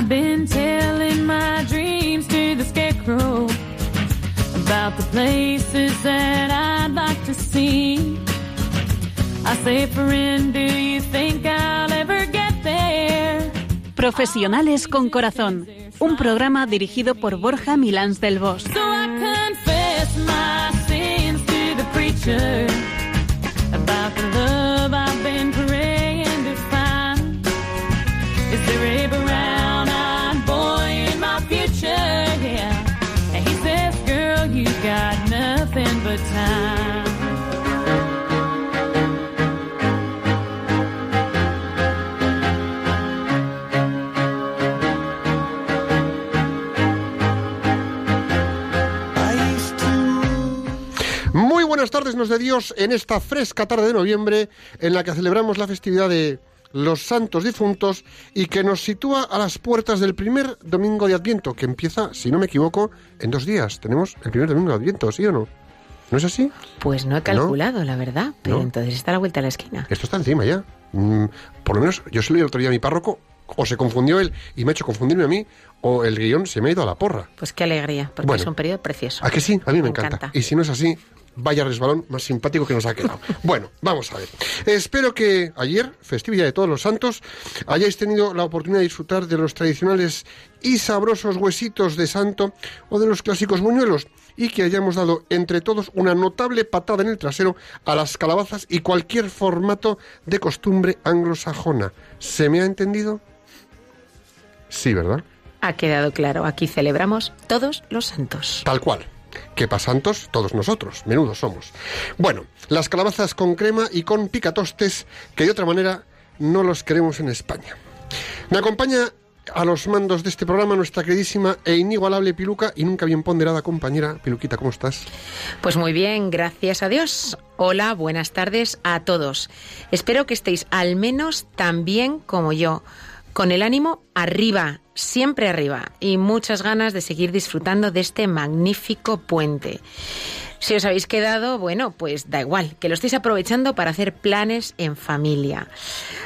I've been telling my dreams to the scarecrow about the places that I'd like to see. I say, friend, do you think I'll ever get there? Profesionales con Corazón, un programa dirigido por Borja Milans del Bosch. So I confess my sins to the preacher tardes, nos de Dios, en esta fresca tarde de noviembre en la que celebramos la festividad de los santos difuntos y que nos sitúa a las puertas del primer domingo de Adviento, que empieza, si no me equivoco, en dos días. Tenemos el primer domingo de Adviento, ¿sí o no? ¿No es así? Pues no he calculado, la verdad, pero entonces está a la vuelta de la esquina. Esto está encima ya. Mm, por lo menos yo se lo di el otro día a mi párroco, o se confundió él y me ha hecho confundirme a mí, o el guion se me ha ido a la porra. Pues qué alegría, porque Bueno. es un periodo precioso. ¿A que sí? A mí me, encanta. Y si no es así, vaya resbalón más simpático que nos ha quedado. bueno, vamos a ver. Espero que ayer, festividad de todos los santos, hayáis tenido la oportunidad de disfrutar de los tradicionales y sabrosos huesitos de santo o de los clásicos buñuelos y que hayamos dado entre todos una notable patada en el trasero a las calabazas y cualquier formato de costumbre anglosajona. ¿Se me ha entendido? Sí, ¿verdad? Ha quedado claro, aquí celebramos todos los santos. Tal cual. Que santos todos nosotros, menudos somos. Bueno, las calabazas con crema y con picatostes, que de otra manera no los queremos en España. Me acompaña a los mandos de este programa nuestra queridísima e inigualable Piluca y nunca bien ponderada compañera. Piluquita, ¿cómo estás? Pues muy bien, gracias a Dios. Hola, buenas tardes a todos. Espero que estéis al menos tan bien como yo, con el ánimo arriba, siempre arriba, y muchas ganas de seguir disfrutando de este magnífico puente. Si os habéis quedado, bueno, pues da igual, que lo estéis aprovechando para hacer planes en familia.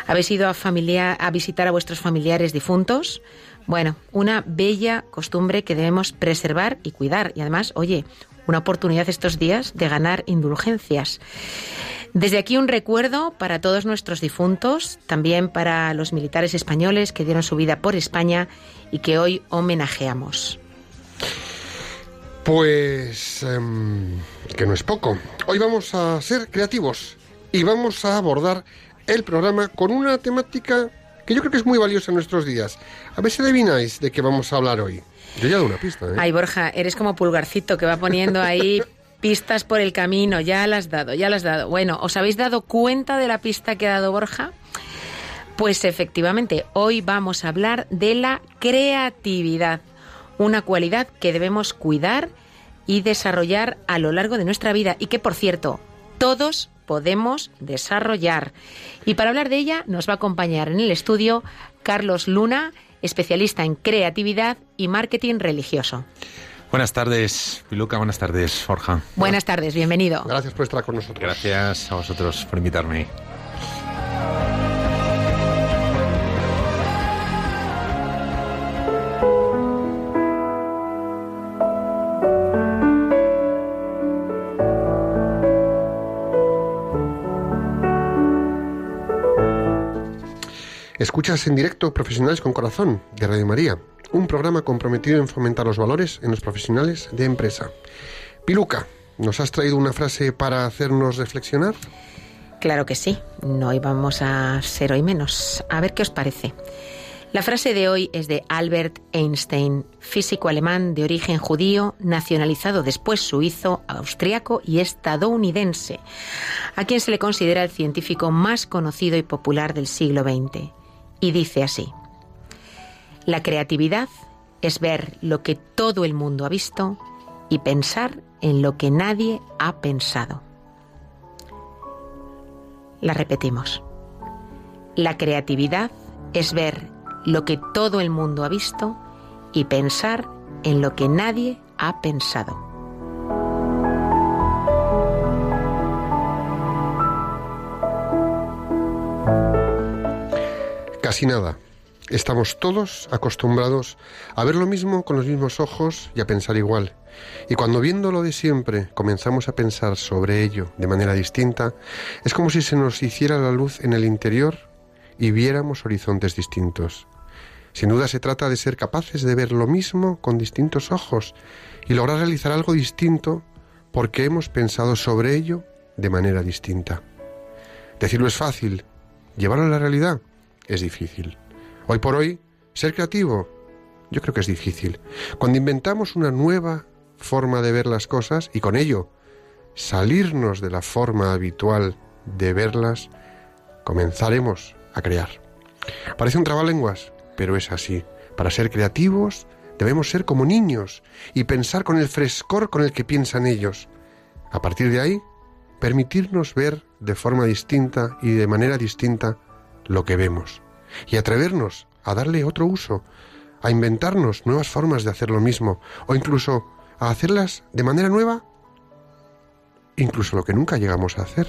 ¿Habéis ido a, familia, a visitar a vuestros familiares difuntos? Bueno, una bella costumbre que debemos preservar y cuidar. Y además, oye, una oportunidad estos días de ganar indulgencias. Desde aquí un recuerdo para todos nuestros difuntos, también para los militares españoles que dieron su vida por España y que hoy homenajeamos. Pues... em, que no es poco. Hoy vamos a ser creativos y vamos a abordar el programa con una temática que yo creo que es muy valiosa en nuestros días. A ver si adivináis de qué vamos a hablar hoy. Yo ya doy una pista, ¿eh? Ay, Borja, eres como pulgarcito que va poniendo ahí pistas por el camino. Ya las has dado, ya las has dado. Bueno, ¿os habéis dado cuenta de la pista que ha dado Borja? Pues efectivamente, hoy vamos a hablar de la creatividad, una cualidad que debemos cuidar y desarrollar a lo largo de nuestra vida y que, por cierto, todos podemos desarrollar. Y para hablar de ella nos va a acompañar en el estudio Carlos Luna, especialista en creatividad y marketing religioso. Buenas tardes, Piluca. Buenas tardes, Forja. Buenas tardes, bienvenido. Gracias por estar con nosotros. Gracias a vosotros por invitarme. Escuchas en directo Profesionales con Corazón de Radio María, un programa comprometido en fomentar los valores en los profesionales de empresa. Piluca, ¿nos has traído una frase para hacernos reflexionar? Claro que sí, no íbamos a ser hoy menos. A ver qué os parece. La frase de hoy es de Albert Einstein, físico alemán de origen judío, nacionalizado después suizo, austriaco y estadounidense, a quien se le considera el científico más conocido y popular del siglo XX. Y dice así, la creatividad es ver lo que todo el mundo ha visto y pensar en lo que nadie ha pensado. La repetimos. La creatividad es ver lo que todo el mundo ha visto y pensar en lo que nadie ha pensado. Casi nada. Estamos todos acostumbrados a ver lo mismo con los mismos ojos y a pensar igual. Y cuando viendo lo de siempre comenzamos a pensar sobre ello de manera distinta, es como si se nos hiciera la luz en el interior y viéramos horizontes distintos. Sin duda se trata de ser capaces de ver lo mismo con distintos ojos y lograr realizar algo distinto porque hemos pensado sobre ello de manera distinta. Decirlo es fácil, llevarlo a la realidad es difícil. Hoy por hoy, ser creativo, yo creo que es difícil. Cuando inventamos una nueva forma de ver las cosas y con ello salirnos de la forma habitual de verlas, comenzaremos a crear. Parece un trabalenguas, pero es así. Para ser creativos debemos ser como niños y pensar con el frescor con el que piensan ellos. A partir de ahí, permitirnos ver de forma distinta y de manera distinta lo que vemos y atrevernos a darle otro uso, a inventarnos nuevas formas de hacer lo mismo o incluso a hacerlas de manera nueva, incluso lo que nunca llegamos a hacer.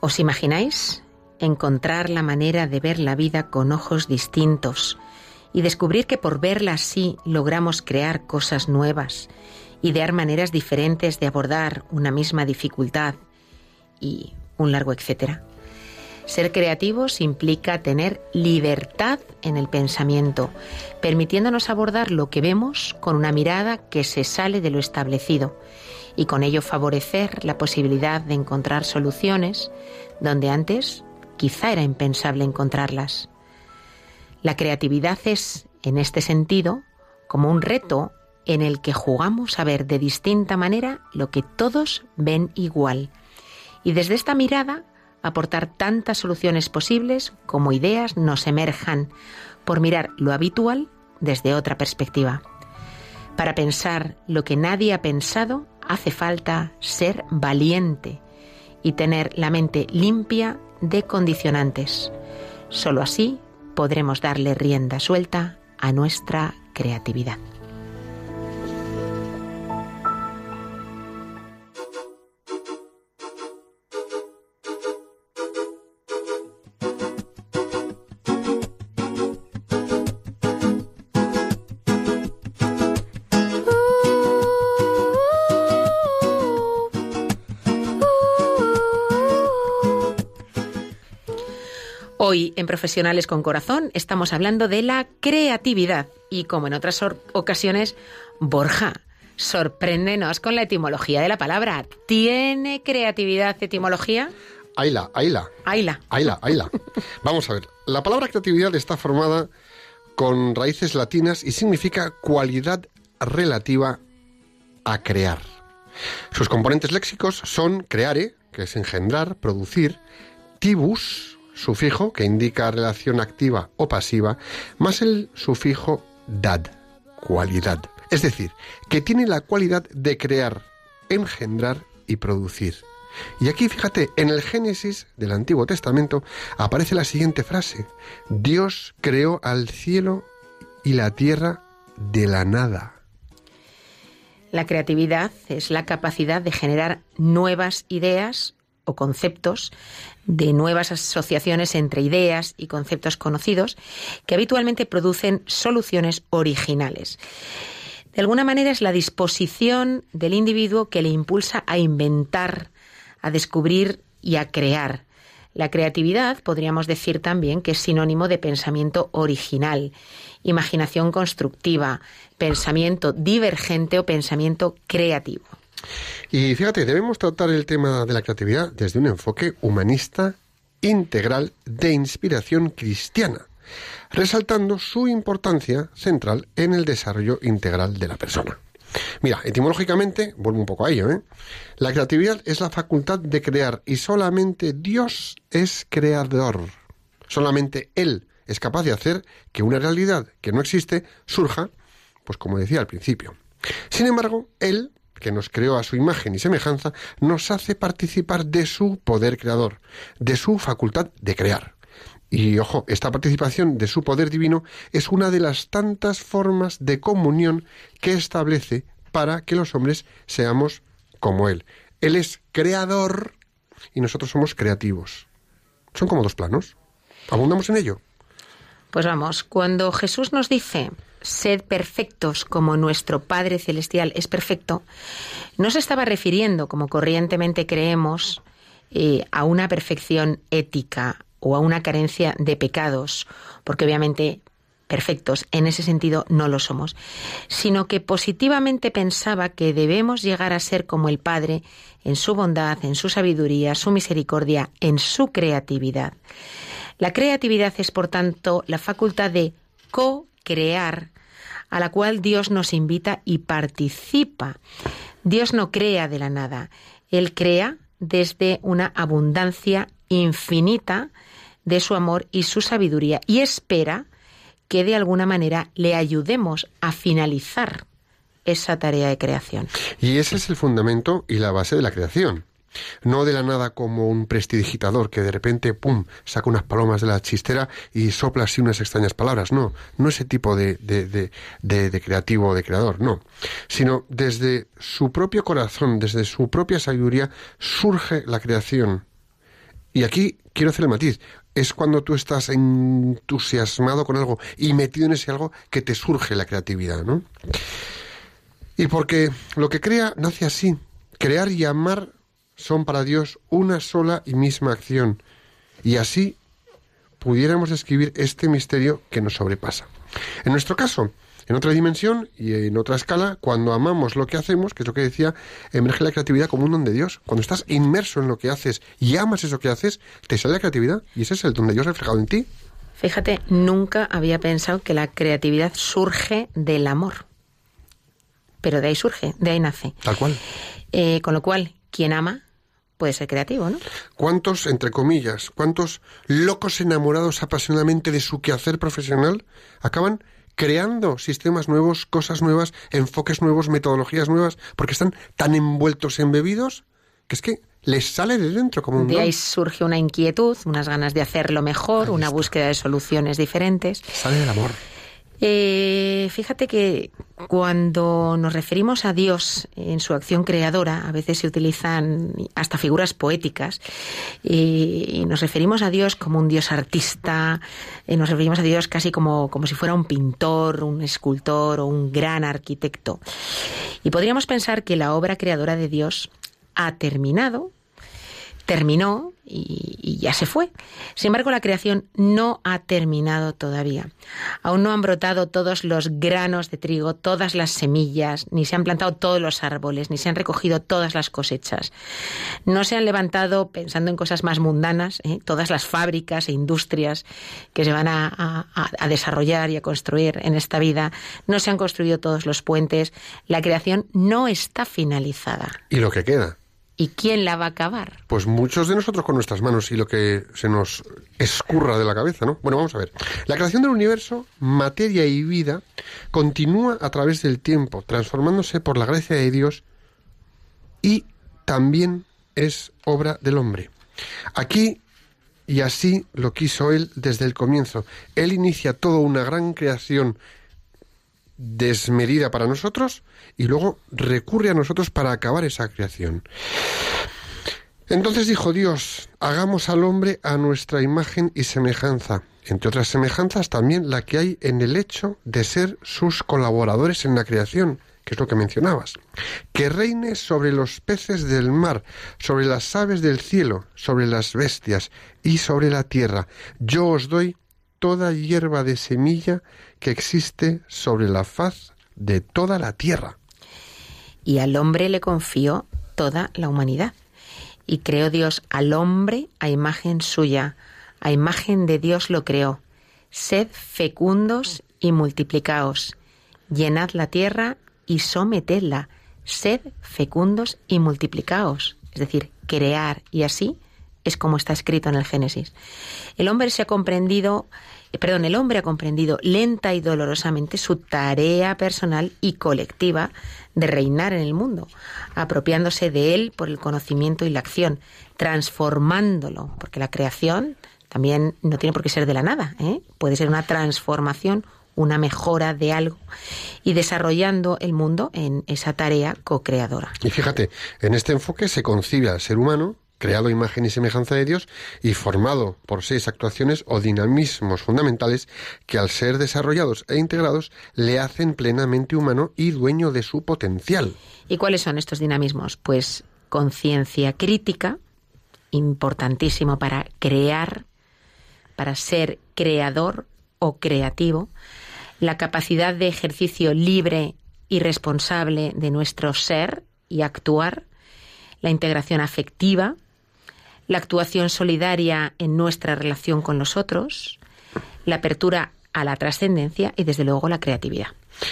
¿Os imagináis encontrar la manera de ver la vida con ojos distintos y descubrir que por verla así logramos crear cosas nuevas, idear maneras diferentes de abordar una misma dificultad y un largo etcétera? Ser creativos implica tener libertad en el pensamiento, permitiéndonos abordar lo que vemos con una mirada que se sale de lo establecido y con ello favorecer la posibilidad de encontrar soluciones donde antes quizá era impensable encontrarlas. La creatividad es, en este sentido, como un reto en el que jugamos a ver de distinta manera lo que todos ven igual. Y desde esta mirada aportar tantas soluciones posibles como ideas nos emerjan por mirar lo habitual desde otra perspectiva. Para pensar lo que nadie ha pensado hace falta ser valiente y tener la mente limpia de condicionantes. Solo así podremos darle rienda suelta a nuestra creatividad. Hoy en Profesionales con Corazón estamos hablando de la creatividad y como en otras ocasiones, Borja, sorpréndenos con la etimología de la palabra. ¿Tiene creatividad etimología? Aila, Aila. Aila. Aila, Aila. Vamos a ver. La palabra creatividad está formada con raíces latinas y significa cualidad relativa a crear. Sus componentes léxicos son creare, que es engendrar, producir, tibus, sufijo que indica relación activa o pasiva, más el sufijo dad, cualidad. Es decir, que tiene la cualidad de crear, engendrar y producir. Y aquí fíjate, en el Génesis del Antiguo Testamento aparece la siguiente frase. Dios creó al cielo y la tierra de la nada. La creatividad es la capacidad de generar nuevas ideas o conceptos de nuevas asociaciones entre ideas y conceptos conocidos que habitualmente producen soluciones originales. De alguna manera es la disposición del individuo que le impulsa a inventar, a descubrir y a crear. La creatividad podríamos decir también que es sinónimo de pensamiento original, imaginación constructiva, pensamiento divergente o pensamiento creativo. Y fíjate, debemos tratar el tema de la creatividad desde un enfoque humanista integral de inspiración cristiana, resaltando su importancia central en el desarrollo integral de la persona. Mira, etimológicamente, vuelvo un poco a ello, ¿eh? La creatividad es la facultad de crear y solamente Dios es creador. Solamente Él es capaz de hacer que una realidad que no existe surja, pues como decía al principio. Sin embargo, Él que nos creó a su imagen y semejanza, nos hace participar de su poder creador, de su facultad de crear. Y ojo, esta participación de su poder divino es una de las tantas formas de comunión que establece para que los hombres seamos como Él. Él es creador y nosotros somos creativos. Son como dos planos. ¿Abundamos en ello? Pues vamos, cuando Jesús nos dice, sed perfectos como nuestro Padre Celestial es perfecto, no se estaba refiriendo, como corrientemente creemos, eh, a una perfección ética o a una carencia de pecados, porque obviamente perfectos en ese sentido no lo somos, sino que positivamente pensaba que debemos llegar a ser como el Padre en su bondad, en su sabiduría, su misericordia, en su creatividad. La creatividad es, por tanto, la facultad de co-crear a la cual Dios nos invita y participa. Dios no crea de la nada, Él crea desde una abundancia infinita de su amor y su sabiduría y espera que de alguna manera le ayudemos a finalizar esa tarea de creación. Y ese es el fundamento y la base de la creación. No de la nada como un prestidigitador que de repente, ¡pum!, saca unas palomas de la chistera y sopla así unas extrañas palabras. No, no ese tipo de, de, creativo o de creador, no. Sino desde su propio corazón, desde su propia sabiduría, surge la creación. Y aquí quiero hacer el matiz. Es cuando tú estás entusiasmado con algo y metido en ese algo que te surge la creatividad, ¿no? Y porque lo que crea nace así. Crear y amar son para Dios una sola y misma acción. Y así pudiéramos escribir este misterio que nos sobrepasa. En nuestro caso, en otra dimensión y en otra escala, cuando amamos lo que hacemos, que es lo que decía, emerge la creatividad como un don de Dios. Cuando estás inmerso en lo que haces y amas eso que haces, te sale la creatividad y ese es el don de Dios reflejado en ti. Fíjate, nunca había pensado que la creatividad surge del amor. Pero de ahí surge, de ahí nace. Tal cual. Eh, con lo cual, quien ama puede ser creativo, ¿no? ¿Cuántos, entre comillas, cuántos locos enamorados apasionadamente de su quehacer profesional acaban creando sistemas nuevos, cosas nuevas, enfoques nuevos, metodologías nuevas, porque están tan envueltos, embebidos, que es que les sale de dentro como un De ahí surge una inquietud, unas ganas de hacerlo mejor, una búsqueda de soluciones diferentes. Sale del amor. Eh, fíjate que cuando nos referimos a Dios en su acción creadora, a veces se utilizan hasta figuras poéticas, y, y nos referimos a Dios como un Dios artista, eh, nos referimos a Dios casi como, como si fuera un pintor, un escultor o un gran arquitecto. Y podríamos pensar que la obra creadora de Dios ha terminado, terminó y, ya se fue. Sin embargo, la creación no ha terminado todavía. Aún no han brotado todos los granos de trigo, todas las semillas, ni se han plantado todos los árboles, ni se han recogido todas las cosechas. No se han levantado, pensando en cosas más mundanas, ¿eh? todas las fábricas e industrias que se van a desarrollar y a construir en esta vida. No se han construido todos los puentes. La creación no está finalizada. Y lo que queda. ¿Y quién la va a acabar? Pues muchos de nosotros con nuestras manos y lo que se nos escurra de la cabeza, ¿no? Bueno, vamos a ver. La creación del universo, materia y vida, continúa a través del tiempo, transformándose por la gracia de Dios y también es obra del hombre. Aquí y así lo quiso él desde el comienzo. Él inicia toda una gran creación desmedida para nosotros y luego recurre a nosotros para acabar esa creación. Entonces dijo Dios, hagamos al hombre a nuestra imagen y semejanza, entre otras semejanzas también la que hay en el hecho de ser sus colaboradores en la creación, que es lo que mencionabas, que reine sobre los peces del mar, sobre las aves del cielo, sobre las bestias y sobre la tierra. Yo os doy toda hierba de semilla que existe sobre la faz de toda la tierra. Y al hombre le confió toda la humanidad. Y creó Dios al hombre a imagen suya, a imagen de Dios lo creó. Sed fecundos y multiplicaos, llenad la tierra y sometedla. Sed fecundos y multiplicaos, es decir, crear y así es como está escrito en el Génesis. El hombre se ha comprendido, perdón, el hombre ha comprendido lenta y dolorosamente su tarea personal y colectiva de reinar en el mundo, apropiándose de él por el conocimiento y la acción, transformándolo, porque la creación también no tiene por qué ser de la nada, ¿eh? puede ser una transformación, una mejora de algo y desarrollando el mundo en esa tarea co-creadora. Y fíjate, en este enfoque se concibe al ser humano creado imagen y semejanza de Dios y formado por seis actuaciones o dinamismos fundamentales que al ser desarrollados e integrados le hacen plenamente humano y dueño de su potencial. ¿Y cuáles son estos dinamismos? Pues conciencia crítica, importantísimo para crear, para ser creador o creativo, la capacidad de ejercicio libre y responsable de nuestro ser y actuar, la integración afectiva, la actuación solidaria en nuestra relación con los otros, la apertura a la trascendencia y desde luego la creatividad.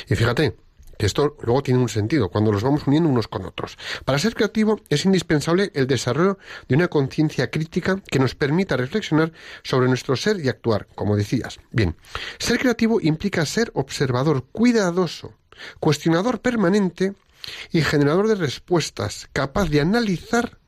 Y fíjate, que esto luego tiene un sentido cuando los vamos uniendo unos con otros. Para ser creativo es indispensable el desarrollo de una conciencia crítica que nos permita reflexionar sobre nuestro ser y actuar, como decías. Bien, ser creativo implica ser observador cuidadoso, cuestionador permanente y generador de respuestas, capaz de analizar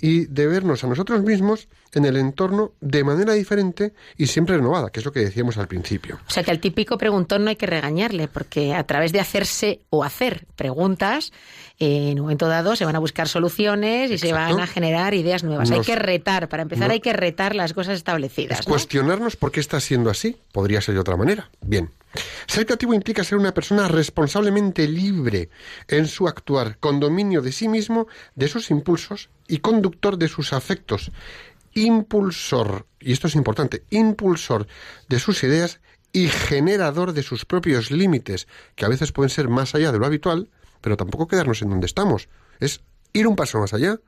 y de vernos a nosotros mismos en el entorno de manera diferente y siempre renovada, que es lo que decíamos al principio. O sea que al típico preguntón no hay que regañarle, porque a través de hacerse o hacer preguntas, eh, en un momento dado se van a buscar soluciones y se van a generar ideas nuevas. hay que retar, para empezar hay que retar las cosas establecidas. Es cuestionarnos por qué está siendo así. Podría ser de otra manera. Bien. Ser creativo implica ser una persona responsablemente libre en su actuar, con dominio de sí mismo, de sus impulsos y conductor de sus afectos, impulsor, y esto es importante, impulsor de sus ideas y generador de sus propios límites, que a veces pueden ser más allá de lo habitual, pero tampoco quedarnos en donde estamos. Es ir un paso más allá,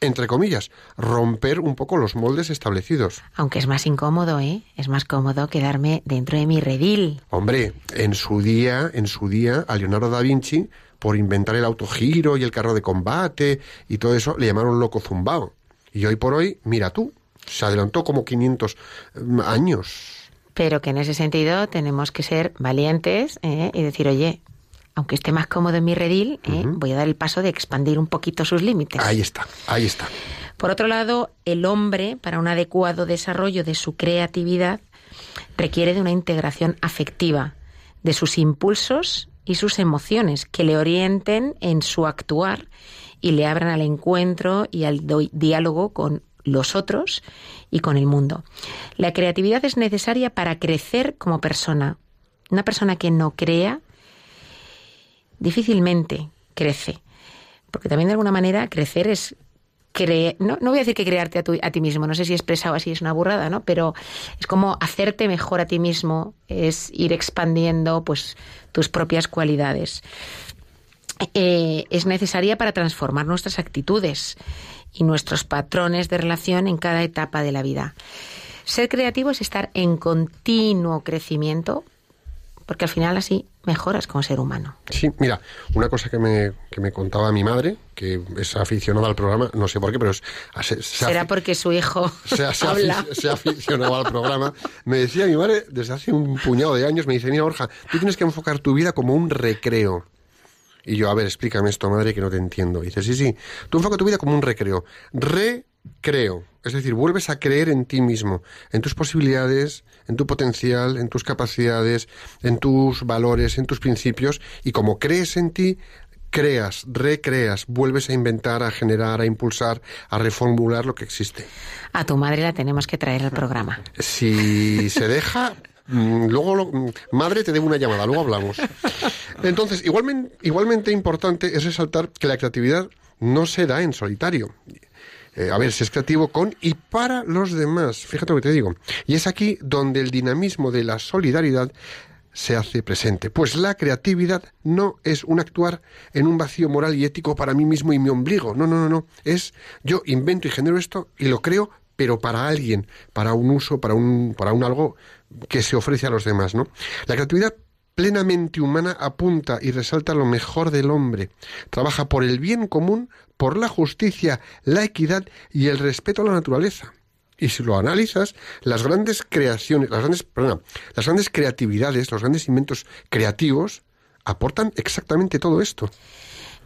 entre comillas, romper un poco los moldes establecidos. Aunque es más incómodo, ¿eh? Es más cómodo quedarme dentro de mi redil. Hombre, en su día, en su día, a Leonardo da Vinci, por inventar el autogiro y el carro de combate y todo eso, le llamaron loco zumbao. Y hoy por hoy, mira tú, se adelantó como 500 mm, años. Pero que en ese sentido tenemos que ser valientes ¿eh? y decir, oye, aunque esté más cómodo en mi redil, ¿eh? voy a dar el paso de expandir un poquito sus límites. Ahí está, ahí está. Por otro lado, el hombre, para un adecuado desarrollo de su creatividad, requiere de una integración afectiva de sus impulsos y sus emociones que le orienten en su actuar y le abran al encuentro y al diálogo con los otros y con el mundo. La creatividad es necesaria para crecer como persona. Una persona que no crea difícilmente crece. Porque también de alguna manera crecer es creer, no, no voy a decir que crearte a, a ti mismo, no sé si he expresado así, es una burrada, ¿no? Pero es como hacerte mejor a ti mismo, es ir expandiendo pues tus propias cualidades. Eh, es necesaria para transformar nuestras actitudes y nuestros patrones de relación en cada etapa de la vida. Ser creativo es estar en continuo crecimiento, porque al final así mejoras como ser humano. Sí, mira, una cosa que me, que me contaba mi madre, que es aficionada al programa, no sé por qué, pero es, será porque su hijo se, habla. se aficionado al programa. Me decía mi madre desde hace un puñado de años, me dice, mira Borja, tú tienes que enfocar tu vida como un recreo. Y yo, a ver, explícame esto, madre, que no te entiendo. dice, sí, sí, tú enfoca tu vida como un recreo. Recreo. Es decir, vuelves a creer en ti mismo, en tus posibilidades, en tu potencial, en tus capacidades, en tus valores, en tus principios. Y como crees en ti, creas, recreas, vuelves a inventar, a generar, a impulsar, a reformular lo que existe. A tu madre la tenemos que traer al programa. Si se deja, Mm, luego, mm, madre, te debo una llamada, luego hablamos. Entonces, igualmente, igualmente importante es resaltar que la creatividad no se da en solitario. Eh, a ver, si es creativo con y para los demás. Fíjate lo que te digo. Y es aquí donde el dinamismo de la solidaridad se hace presente. Pues la creatividad no es un actuar en un vacío moral y ético para mí mismo y mi ombligo. No, no, no, no. Es yo invento y genero esto y lo creo, pero para alguien, para un uso, para un, para un algo que se ofrece a los demás, ¿no? La creatividad plenamente humana apunta y resalta lo mejor del hombre. Trabaja por el bien común, por la justicia, la equidad y el respeto a la naturaleza. Y si lo analizas, las grandes creaciones, las grandes, perdona, las grandes creatividades, los grandes inventos creativos aportan exactamente todo esto.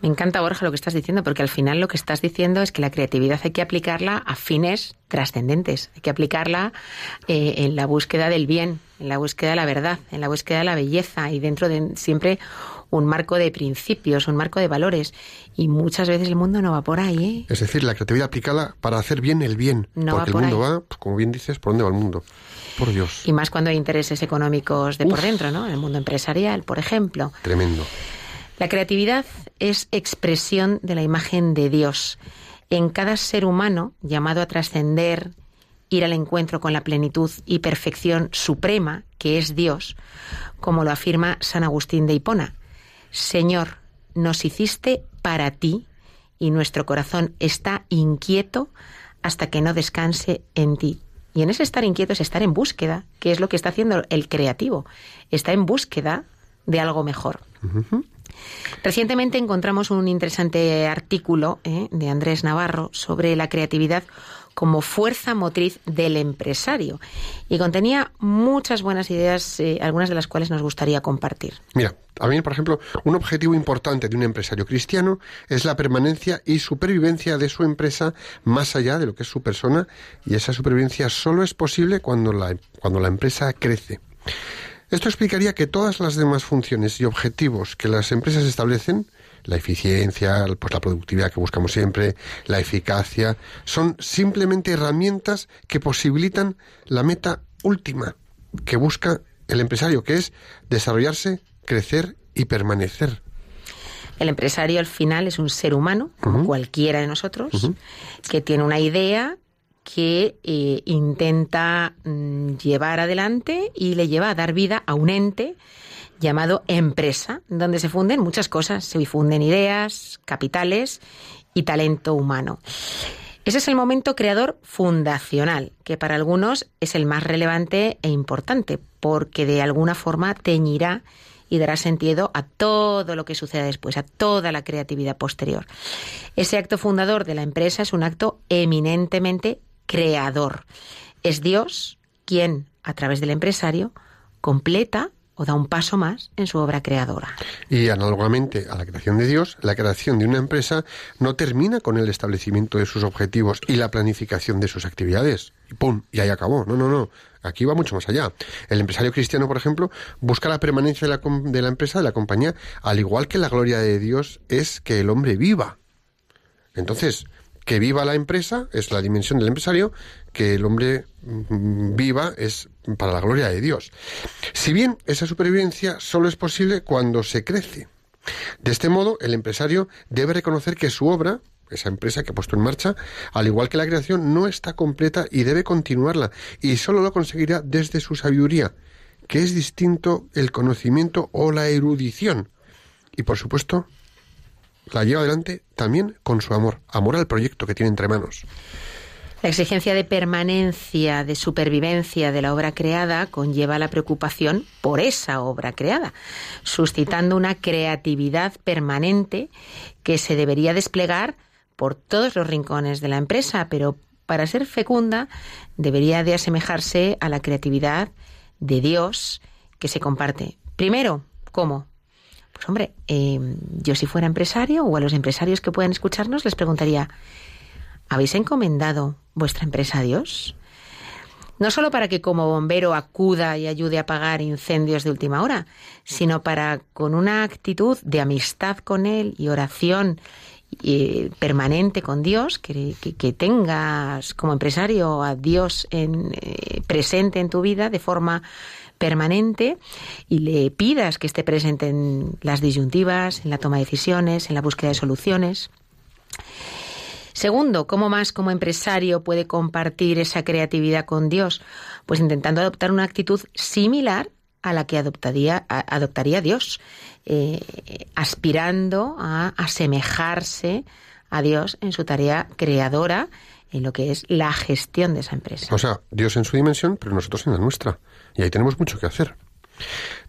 Me encanta, Borja, lo que estás diciendo, porque al final lo que estás diciendo es que la creatividad hay que aplicarla a fines trascendentes, hay que aplicarla eh, en la búsqueda del bien, en la búsqueda de la verdad, en la búsqueda de la belleza y dentro de siempre un marco de principios, un marco de valores. Y muchas veces el mundo no va por ahí, ¿eh? Es decir, la creatividad aplícala para hacer bien el bien. No va porque por el mundo ahí. va, pues, como bien dices, ¿por dónde va el mundo? Por Dios. Y más cuando hay intereses económicos de por dentro, ¿no? En el mundo empresarial, por ejemplo. Tremendo. La creatividad es expresión de la imagen de Dios en cada ser humano llamado a trascender, ir al encuentro con la plenitud y perfección suprema que es Dios, como lo afirma San Agustín de Hipona. Señor, nos hiciste para ti y nuestro corazón está inquieto hasta que no descanse en ti. Y en ese estar inquieto es estar en búsqueda, que es lo que está haciendo el creativo. Está en búsqueda de algo mejor. Recientemente encontramos un interesante artículo ¿eh? de Andrés Navarro sobre la creatividad como fuerza motriz del empresario y contenía muchas buenas ideas, eh, algunas de las cuales nos gustaría compartir. Mira, a mí, por ejemplo, un objetivo importante de un empresario cristiano es la permanencia y supervivencia de su empresa más allá de lo que es su persona y esa supervivencia solo es posible cuando la, cuando la empresa crece. Esto explicaría que todas las demás funciones y objetivos que las empresas establecen, la eficiencia, pues la productividad que buscamos siempre, la eficacia, son simplemente herramientas que posibilitan la meta última que busca el empresario, que es desarrollarse, crecer y permanecer. El empresario al final es un ser humano, como cualquiera de nosotros, que tiene una idea que eh, intenta mm, llevar adelante y le lleva a dar vida a un ente llamado empresa, donde se funden muchas cosas, se difunden ideas, capitales y talento humano. Ese es el momento creador fundacional, que para algunos es el más relevante e importante, porque de alguna forma teñirá y dará sentido a todo lo que suceda después, a toda la creatividad posterior. Ese acto fundador de la empresa es un acto eminentemente creador. Es Dios quien, a través del empresario, completa o da un paso más en su obra creadora. Y análogamente a la creación de Dios, la creación de una empresa no termina con el establecimiento de sus objetivos y la planificación de sus actividades. Y ¡pum! Y ahí acabó. No, no, no. Aquí va mucho más allá. El empresario cristiano, por ejemplo, busca la permanencia de la, de la empresa, de la compañía, al igual que la gloria de Dios es que el hombre viva. Entonces, que viva la empresa es la dimensión del empresario, que el hombre mm, viva es para la gloria de Dios. Si bien esa supervivencia solo es posible cuando se crece. De este modo, el empresario debe reconocer que su obra, esa empresa que ha puesto en marcha, al igual que la creación, no está completa y debe continuarla, y solo lo conseguirá desde su sabiduría, que es distinto el conocimiento o la erudición. Y por supuesto, la lleva adelante también con su amor, amor al proyecto que tiene entre manos. La exigencia de permanencia, de supervivencia de la obra creada conlleva la preocupación por esa obra creada, suscitando una creatividad permanente que se debería desplegar por todos los rincones de la empresa, pero para ser fecunda debería de asemejarse a la creatividad de Dios que se comparte. Primero, ¿cómo? Pues hombre, eh, yo si fuera empresario o a los empresarios que puedan escucharnos les preguntaría, ¿habéis encomendado vuestra empresa a Dios? No solo para que como bombero acuda y ayude a apagar incendios de última hora, sino para con una actitud de amistad con Él y oración permanente con Dios, que tengas como empresario a Dios en, eh, presente en tu vida de forma permanente y le pidas que esté presente en las disyuntivas, en la toma de decisiones, en la búsqueda de soluciones. Segundo, ¿cómo más como empresario puede compartir esa creatividad con Dios? Pues intentando adoptar una actitud similar a la que adoptaría, a- adoptaría Dios, eh, aspirando a asemejarse a Dios en su tarea creadora, en lo que es la gestión de esa empresa. O sea, Dios en su dimensión, pero nosotros en la nuestra. Y ahí tenemos mucho que hacer.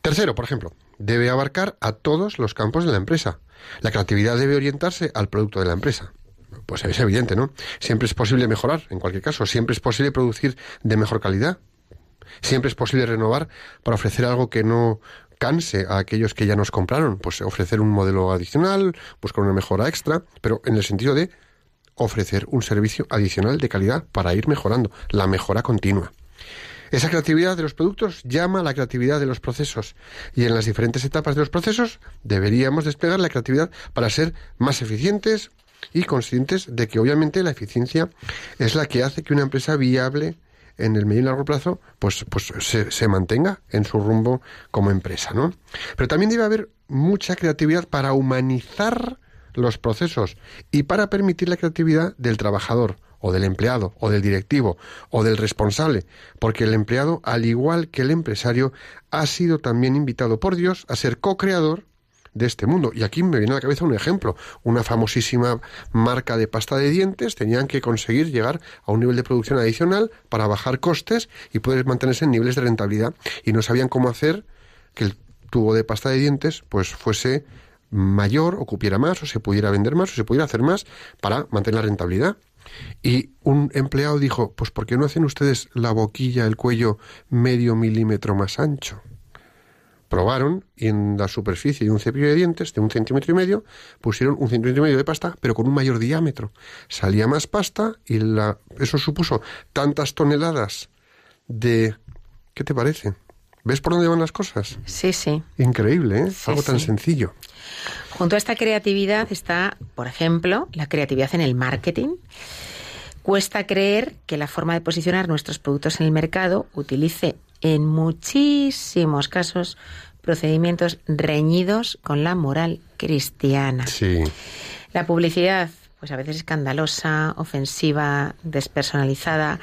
Tercero, por ejemplo, debe abarcar a todos los campos de la empresa. La creatividad debe orientarse al producto de la empresa. Pues es evidente, ¿no? Siempre es posible mejorar, en cualquier caso, siempre es posible producir de mejor calidad. Siempre es posible renovar para ofrecer algo que no canse a aquellos que ya nos compraron, pues ofrecer un modelo adicional, buscar una mejora extra, pero en el sentido de ofrecer un servicio adicional de calidad para ir mejorando, la mejora continua. Esa creatividad de los productos llama a la creatividad de los procesos y en las diferentes etapas de los procesos deberíamos desplegar la creatividad para ser más eficientes y conscientes de que obviamente la eficiencia es la que hace que una empresa viable en el medio y largo plazo pues, pues se, se mantenga en su rumbo como empresa, ¿no? Pero también debe haber mucha creatividad para humanizar los procesos y para permitir la creatividad del trabajador o del empleado o del directivo o del responsable, porque el empleado, al igual que el empresario, ha sido también invitado por Dios a ser co-creador de este mundo. Y aquí me viene a la cabeza un ejemplo. Una famosísima marca de pasta de dientes tenían que conseguir llegar a un nivel de producción adicional para bajar costes y poder mantenerse en niveles de rentabilidad. Y no sabían cómo hacer que el tubo de pasta de dientes pues fuese mayor, o cupiera más, o se pudiera vender más, o se pudiera hacer más para mantener la rentabilidad. Y un empleado dijo, pues ¿por qué no hacen ustedes la boquilla, el cuello medio milímetro más ancho? Probaron y en la superficie de un cepillo de dientes de un centímetro y medio pusieron un centímetro y medio de pasta, pero con un mayor diámetro. Salía más pasta y la, eso supuso tantas toneladas de... ¿Qué te parece? ¿Ves por dónde van las cosas? Sí, sí. Increíble, ¿eh? Sí, Algo tan sí. sencillo. Junto a esta creatividad está, por ejemplo, la creatividad en el marketing. Cuesta creer que la forma de posicionar nuestros productos en el mercado utilice en muchísimos casos procedimientos reñidos con la moral cristiana. Sí. La publicidad, pues a veces escandalosa, ofensiva, despersonalizada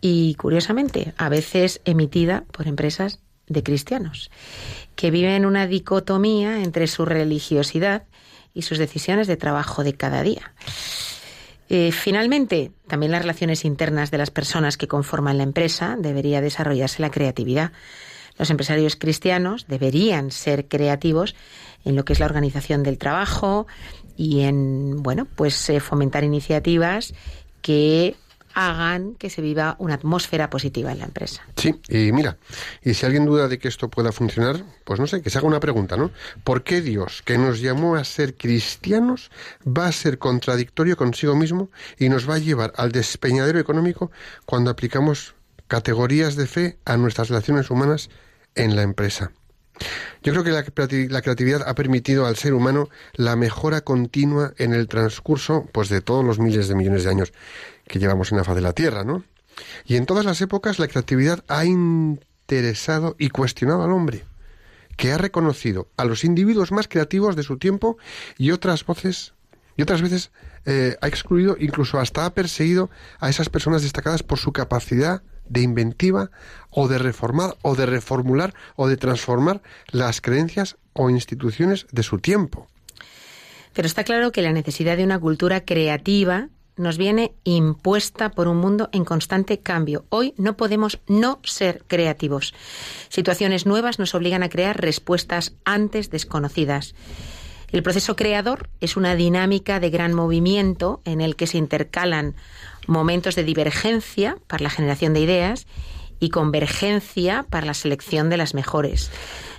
y, curiosamente, a veces emitida por empresas de cristianos, que viven una dicotomía entre su religiosidad y sus decisiones de trabajo de cada día. Eh, finalmente, también las relaciones internas de las personas que conforman la empresa debería desarrollarse la creatividad. Los empresarios cristianos deberían ser creativos en lo que es la organización del trabajo y en, bueno, pues eh, fomentar iniciativas que hagan que se viva una atmósfera positiva en la empresa. Sí, y mira, y si alguien duda de que esto pueda funcionar, pues no sé, que se haga una pregunta, ¿no? ¿Por qué Dios, que nos llamó a ser cristianos, va a ser contradictorio consigo mismo y nos va a llevar al despeñadero económico cuando aplicamos categorías de fe a nuestras relaciones humanas en la empresa? Yo creo que la, creati- la creatividad ha permitido al ser humano la mejora continua en el transcurso pues, de todos los miles de millones de años que llevamos en la faz de la Tierra, ¿no? Y en todas las épocas la creatividad ha interesado y cuestionado al hombre, que ha reconocido a los individuos más creativos de su tiempo y otras voces y otras veces eh, ha excluido, incluso hasta ha perseguido a esas personas destacadas por su capacidad de inventiva o de reformar o de reformular o de transformar las creencias o instituciones de su tiempo. Pero está claro que la necesidad de una cultura creativa nos viene impuesta por un mundo en constante cambio. Hoy no podemos no ser creativos. Situaciones nuevas nos obligan a crear respuestas antes desconocidas. El proceso creador es una dinámica de gran movimiento en el que se intercalan momentos de divergencia para la generación de ideas y convergencia para la selección de las mejores.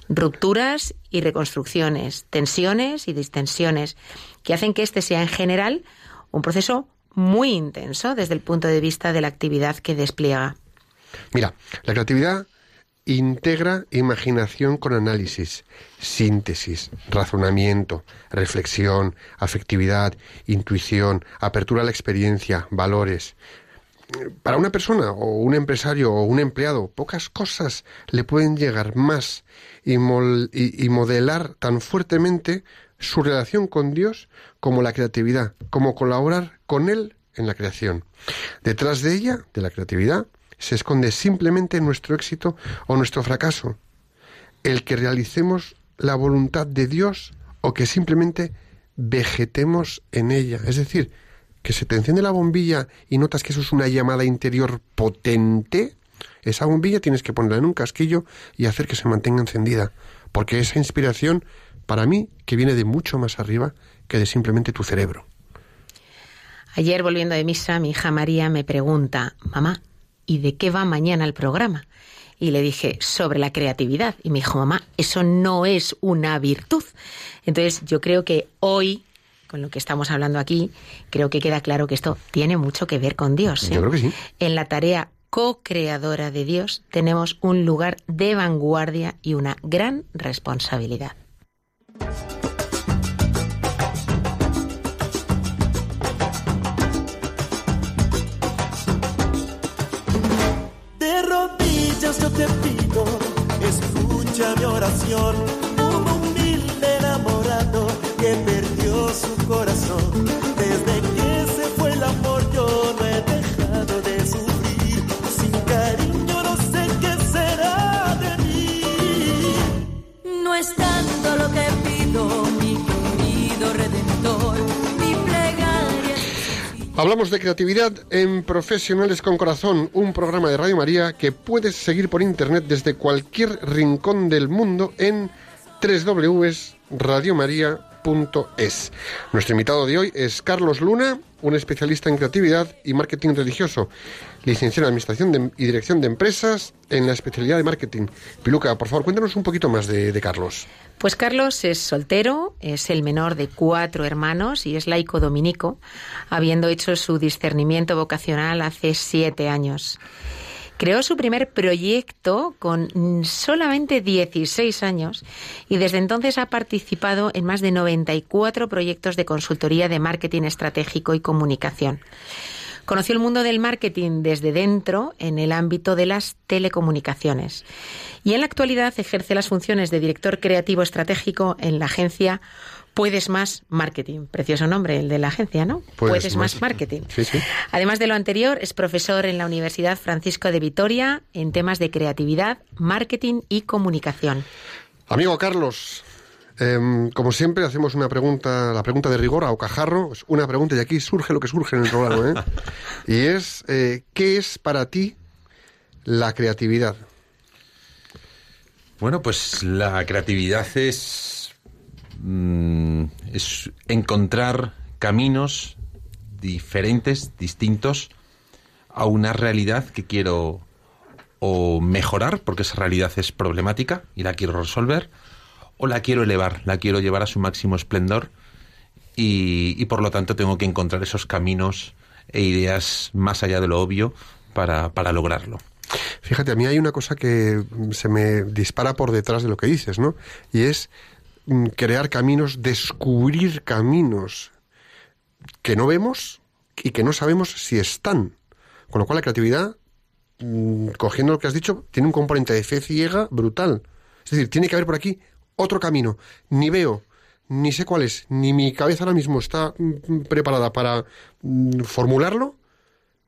Rupturas y reconstrucciones, tensiones y distensiones, que hacen que este sea en general un proceso muy intenso desde el punto de vista de la actividad que despliega. Mira, la creatividad integra imaginación con análisis, síntesis, razonamiento, reflexión, afectividad, intuición, apertura a la experiencia, valores. Para una persona o un empresario o un empleado, pocas cosas le pueden llegar más y, mol- y- y modelar tan fuertemente su relación con Dios como la creatividad, como colaborar con Él en la creación. Detrás de ella, de la creatividad, se esconde simplemente nuestro éxito o nuestro fracaso, el que realicemos la voluntad de Dios o que simplemente vegetemos en ella. Es decir, que se te enciende la bombilla y notas que eso es una llamada interior potente, esa bombilla tienes que ponerla en un casquillo y hacer que se mantenga encendida, porque esa inspiración, para mí, que viene de mucho más arriba que de simplemente tu cerebro. Ayer, volviendo de misa, mi hija María me pregunta, mamá, ¿y de qué va mañana el programa? Y le dije, sobre la creatividad. Y me dijo, mamá, eso no es una virtud. Entonces, yo creo que hoy, con lo que estamos hablando aquí, creo que queda claro que esto tiene mucho que ver con Dios. ¿eh? Yo creo que sí. En la tarea co-creadora de Dios, tenemos un lugar de vanguardia y una gran responsabilidad. Oración. Un humilde enamorado que perdió su corazón. Hablamos de creatividad en Profesionales con Corazón, un programa de Radio María que puedes seguir por internet desde cualquier rincón del mundo en www.radiomaria.es. Nuestro invitado de hoy es Carlos Luna, un especialista en creatividad y marketing religioso, licenciado en Administración y Dirección de Empresas en la especialidad de marketing. Piluca, por favor, cuéntanos un poquito más de Carlos. Pues Carlos es soltero, es el menor de cuatro hermanos y es laico dominico, habiendo hecho su discernimiento vocacional hace siete años. Creó su primer proyecto con solamente 16 años y desde entonces ha participado en más de 94 proyectos de consultoría de marketing estratégico y comunicación. Conoció el mundo del marketing desde dentro en el ámbito de las telecomunicaciones y en la actualidad ejerce las funciones de director creativo estratégico en la agencia Puedes Más Marketing. Precioso nombre el de la agencia, ¿no? Puedes Más Más. Marketing. Sí, sí. Además de lo anterior, es profesor en la Universidad Francisco de Vitoria en temas de creatividad, marketing y comunicación. Amigo Carlos, em, como siempre hacemos una pregunta, la pregunta de rigor a Ocajarro, es una pregunta y aquí surge lo que surge en el programa, ¿eh? y es, eh, ¿qué es para ti la creatividad? Bueno, pues la creatividad es, mm, es encontrar caminos diferentes, distintos, a una realidad que quiero o mejorar, porque esa realidad es problemática y la quiero resolver, o la quiero elevar, la quiero llevar a su máximo esplendor y, y por lo tanto tengo que encontrar esos caminos e ideas más allá de lo obvio para, para lograrlo. Fíjate, a mí hay una cosa que se me dispara por detrás de lo que dices, ¿no? Y es crear caminos, descubrir caminos que no vemos y que no sabemos si están. Con lo cual la creatividad, mm, cogiendo lo que has dicho, tiene un componente de fe ciega brutal. Es decir, tiene que haber por aquí otro camino. Ni veo, ni sé cuál es, ni mi cabeza ahora mismo está mm, preparada para mm, formularlo,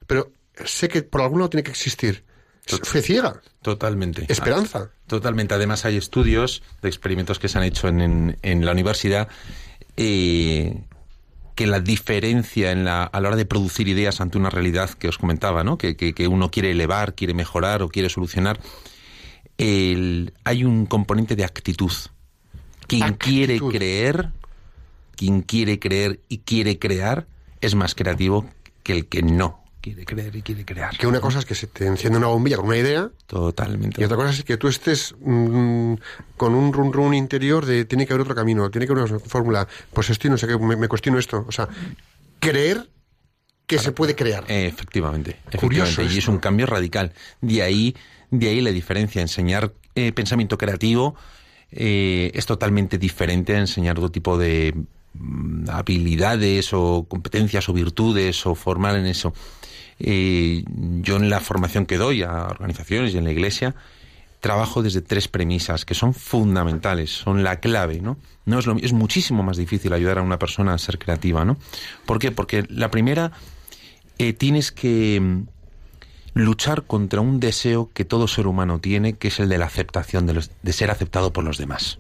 pero sé que por algún lado tiene que existir. Fe ciega. Totalmente. Esperanza. Totalmente. Además hay estudios de experimentos que se han hecho en, en- en la universidad eh, que la diferencia en la, a la hora de producir ideas ante una realidad que os comentaba, ¿no? que, que- que uno quiere elevar, quiere mejorar o quiere solucionar, el- hay un componente de actitud. Quien Actitud. quiere creer, quien quiere creer y quiere crear, es más creativo que el que no quiere creer y quiere crear. Que una cosa es que se te enciende una bombilla con una idea Totalmente. y otra cosa es que tú estés mm, con un run run interior de tiene que haber otro camino, tiene que haber una fórmula. Pues estoy, no sé qué, me, me cuestiono esto. O sea, creer que se puede crear. Efectivamente, Curioso efectivamente. Y es un cambio radical. De ahí, de ahí la diferencia. Enseñar eh, pensamiento creativo eh, es totalmente diferente a enseñar otro tipo de habilidades o competencias o virtudes o formar en eso. Eh, yo en la formación que doy a organizaciones y en la iglesia trabajo desde tres premisas que son fundamentales, son la clave, ¿no? No es lo, es muchísimo más difícil ayudar a una persona a ser creativa, ¿no? ¿Por qué? Porque la primera eh, tienes que mm, luchar contra un deseo que todo ser humano tiene, que es el de la aceptación, de, los- de ser aceptado por los demás.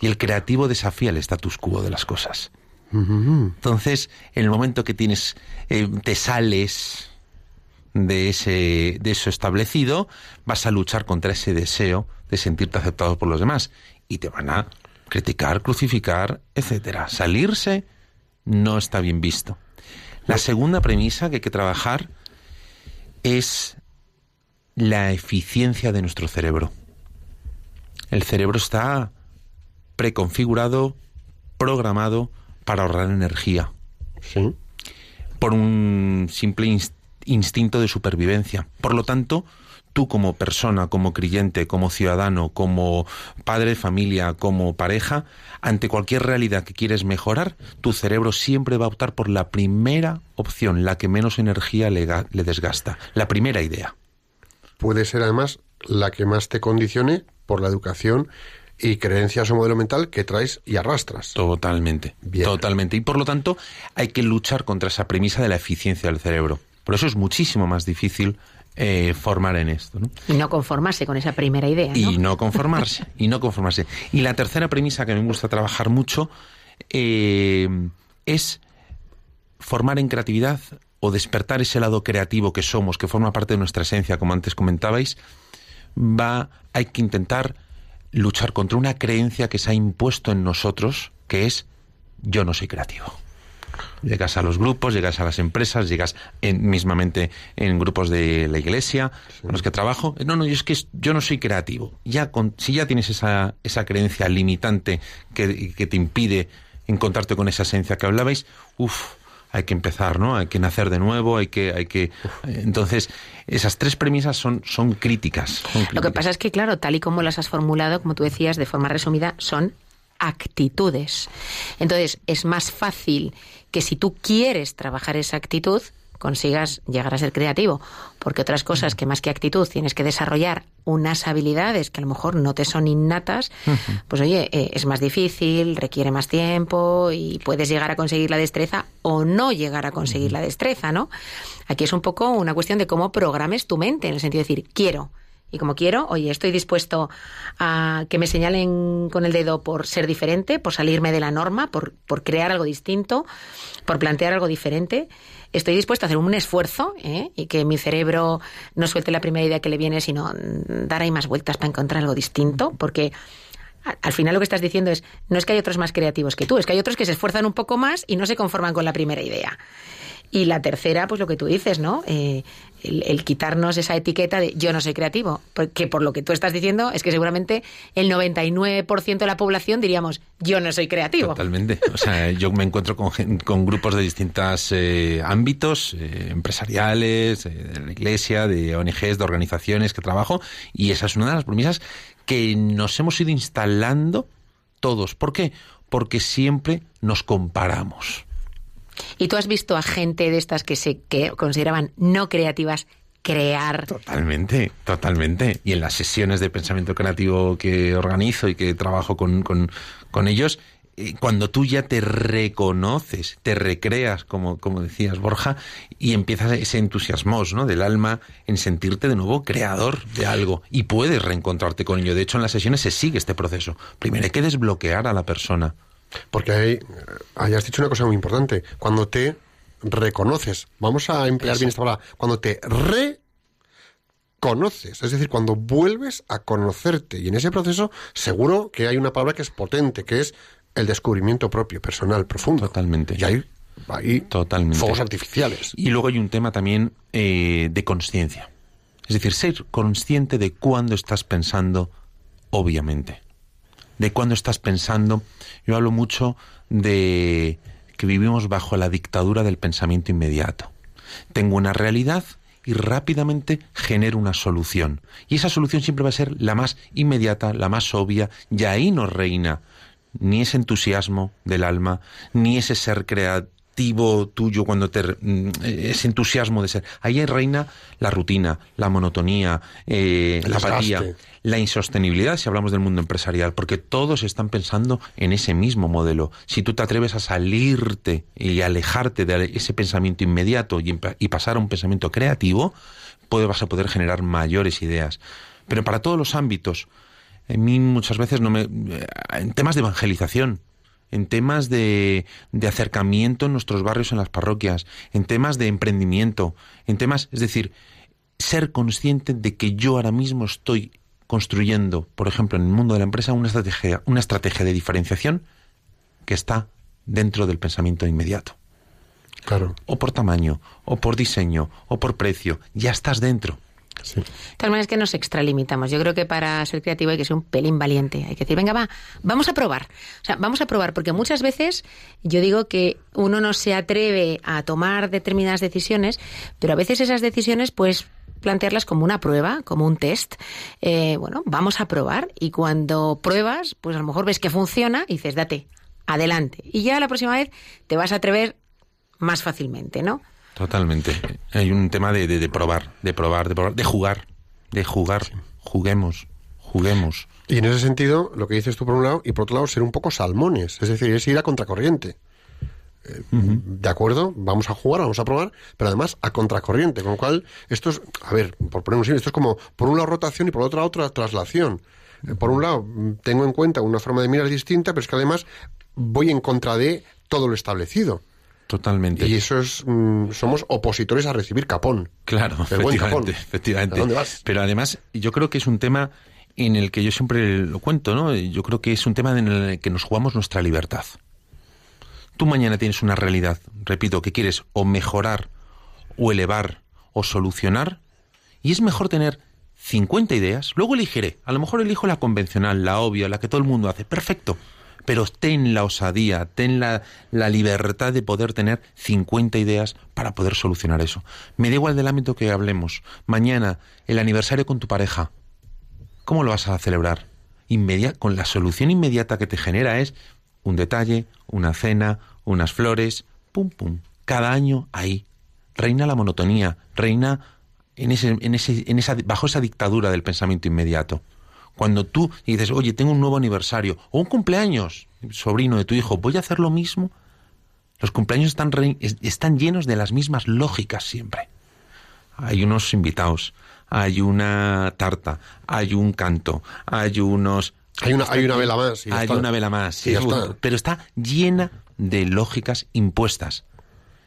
Y el creativo desafía el status quo de las cosas. Entonces, en el momento que tienes, eh, te sales de ese, de eso establecido, vas a luchar contra ese deseo de sentirte aceptado por los demás. Y te van a criticar, crucificar, etcétera. Salirse no está bien visto. La segunda premisa que hay que trabajar es la eficiencia de nuestro cerebro. El cerebro está preconfigurado, programado para ahorrar energía Sí. por un simple ins- instinto de supervivencia. Por lo tanto, tú como persona, como creyente, como ciudadano, como padre de familia, como pareja, ante cualquier realidad que quieres mejorar, tu cerebro siempre va a optar por la primera opción, la que menos energía le, le desgasta, la primera idea. Puede ser además la que más te condicione por la educación y creencias o modelo mental que traes y arrastras. Totalmente. Bien. Totalmente. Y por lo tanto, hay que luchar contra esa premisa de la eficiencia del cerebro. Por eso es muchísimo más difícil eh, formar en esto. ¿no? Y no conformarse con esa primera idea, ¿no? Y no conformarse, y no conformarse. Y la tercera premisa que me gusta trabajar mucho eh, es formar en creatividad o despertar ese lado creativo que somos, que forma parte de nuestra esencia, como antes comentabais, va, hay que intentar luchar contra una creencia que se ha impuesto en nosotros, que es yo no soy creativo. Llegas a los grupos, llegas a las empresas, llegas en, mismamente en grupos de la iglesia con los que trabajo. No, no, es que yo no soy creativo. Ya con, si ya tienes esa, esa creencia limitante que, que te impide encontrarte con esa esencia que hablabais, uff, hay que empezar, ¿no? Hay que nacer de nuevo, hay que, hay que. Entonces, esas tres premisas son, son críticas. son Lo que críticas. pasa es que, claro, tal y como las has formulado, como tú decías, de forma resumida, son actitudes. Entonces, es más fácil que si tú quieres trabajar esa actitud, consigas llegar a ser creativo, porque otras cosas que más que actitud tienes que desarrollar unas habilidades que a lo mejor no te son innatas, pues oye, eh, es más difícil, requiere más tiempo y puedes llegar a conseguir la destreza o no llegar a conseguir la destreza, ¿no? Aquí es un poco una cuestión de cómo programes tu mente, en el sentido de decir, quiero, y como quiero, oye, estoy dispuesto a que me señalen con el dedo por ser diferente, por salirme de la norma, por, por crear algo distinto, por plantear algo diferente. Estoy dispuesto a hacer un esfuerzo ¿eh? y que mi cerebro no suelte la primera idea que le viene, sino dar ahí más vueltas para encontrar algo distinto, porque al final lo que estás diciendo es, no es que hay otros más creativos que tú, es que hay otros que se esfuerzan un poco más y no se conforman con la primera idea. Y la tercera, pues lo que tú dices, ¿no? Eh, el, el quitarnos esa etiqueta de yo no soy creativo. Porque por lo que tú estás diciendo es que seguramente el 99% de la población diríamos yo no soy creativo. Totalmente. O sea, yo me encuentro con, con grupos de distintos ámbitos, eh, empresariales, eh, de la iglesia, de ONGs, de organizaciones que trabajo, y esa es una de las premisas que nos hemos ido instalando todos. ¿Por qué? Porque siempre nos comparamos. Y tú has visto a gente de estas que se que consideraban no creativas crear. Totalmente, totalmente. Y en las sesiones de pensamiento creativo que organizo y que trabajo con, con, ellos, eh, cuando tú ya te reconoces, te recreas, como, como decías Borja, y empiezas ese entusiasmo ¿no? del alma en sentirte de nuevo creador de algo y puedes reencontrarte con ello. De hecho, en las sesiones se sigue este proceso. Primero hay que desbloquear a la persona. Porque ahí, ahí has dicho una cosa muy importante. Cuando te reconoces, vamos a emplear bien esta palabra, cuando te reconoces, es decir, cuando vuelves a conocerte. Y en ese proceso seguro que hay una palabra que es potente, que es el descubrimiento propio, personal, profundo. Totalmente. Y hay, hay Totalmente. fuegos artificiales. Y luego hay un tema también eh, de conciencia. Es decir, ser consciente de cuándo estás pensando, obviamente. De cuándo estás pensando. Yo hablo mucho de que vivimos bajo la dictadura del pensamiento inmediato. Tengo una realidad y rápidamente genero una solución. Y esa solución siempre va a ser la más inmediata, la más obvia, y ahí no reina ni ese entusiasmo del alma, ni ese ser tuyo cuando te mm, ese entusiasmo de ser. Ahí reina la rutina, la monotonía, eh, la apatía, la insostenibilidad si hablamos del mundo empresarial, porque todos están pensando en ese mismo modelo. Si tú te atreves a salirte y alejarte de ese pensamiento inmediato y, pasar a un pensamiento creativo, pues vas a poder generar mayores ideas. Pero para todos los ámbitos, a mí muchas veces no me eh, en temas de evangelización en temas de, de acercamiento en nuestros barrios, en las parroquias, en temas de emprendimiento, en temas, es decir, ser consciente de que yo ahora mismo estoy construyendo, por ejemplo, en el mundo de la empresa, una estrategia, una estrategia de diferenciación que está dentro del pensamiento inmediato. Claro. O por tamaño, o por diseño, o por precio, ya estás dentro. Sí. De todas maneras que nos extralimitamos. Yo creo que para ser creativo hay que ser un pelín valiente. Hay que decir, venga, va, vamos a probar. O sea, vamos a probar, porque muchas veces yo digo que uno no se atreve a tomar determinadas decisiones, pero a veces esas decisiones, pues plantearlas como una prueba, como un test. Eh, bueno, vamos a probar y cuando pruebas, pues a lo mejor ves que funciona y dices, date, adelante. Y ya la próxima vez te vas a atrever más fácilmente, ¿no? Totalmente. Hay un tema de, de- de probar, de probar, de probar, de jugar, de jugar. Juguemos, juguemos. Y en ese sentido, lo que dices tú por un lado, y por otro lado, ser un poco salmones, es decir, es ir a contracorriente. Eh, De acuerdo, vamos a jugar, vamos a probar, pero además a contracorriente, con lo cual, esto es, a ver, por poner un símil, esto es como, por un lado rotación y por otro lado tra- traslación. Eh, Por un lado, mm, tengo en cuenta una forma de mirar distinta, pero es que además voy en contra de todo lo establecido. Totalmente. Y eso es, mm, somos opositores a recibir capón. Claro, efectivamente, capón. efectivamente. ¿A dónde vas? Pero además, yo creo que es un tema en el que yo siempre lo cuento, ¿no? Yo creo que es un tema en el que nos jugamos nuestra libertad. Tú mañana tienes una realidad, repito, que quieres o mejorar, o elevar, o solucionar, y es mejor tener 50 ideas, luego elegiré. A lo mejor elijo la convencional, la obvia, la que todo el mundo hace. Perfecto. Pero ten la osadía, ten la, la libertad de poder tener 50 ideas para poder solucionar eso. Me da igual del ámbito que hablemos. Mañana, el aniversario con tu pareja. ¿Cómo lo vas a celebrar? Inmedia con la solución inmediata que te genera es un detalle, una cena, unas flores, pum pum. Cada año ahí. Reina la monotonía, reina en ese, en ese, en esa, bajo esa dictadura del pensamiento inmediato. Cuando tú dices, oye, tengo un nuevo aniversario o un cumpleaños, sobrino de tu hijo, voy a hacer lo mismo. Los cumpleaños están, re- es- están llenos de las mismas lógicas siempre. Hay unos invitados, hay una tarta, hay un canto, hay unos... Hay una, hay una vela más. y ya hay está. una vela más, Y ya sí, está. pero está llena de lógicas impuestas.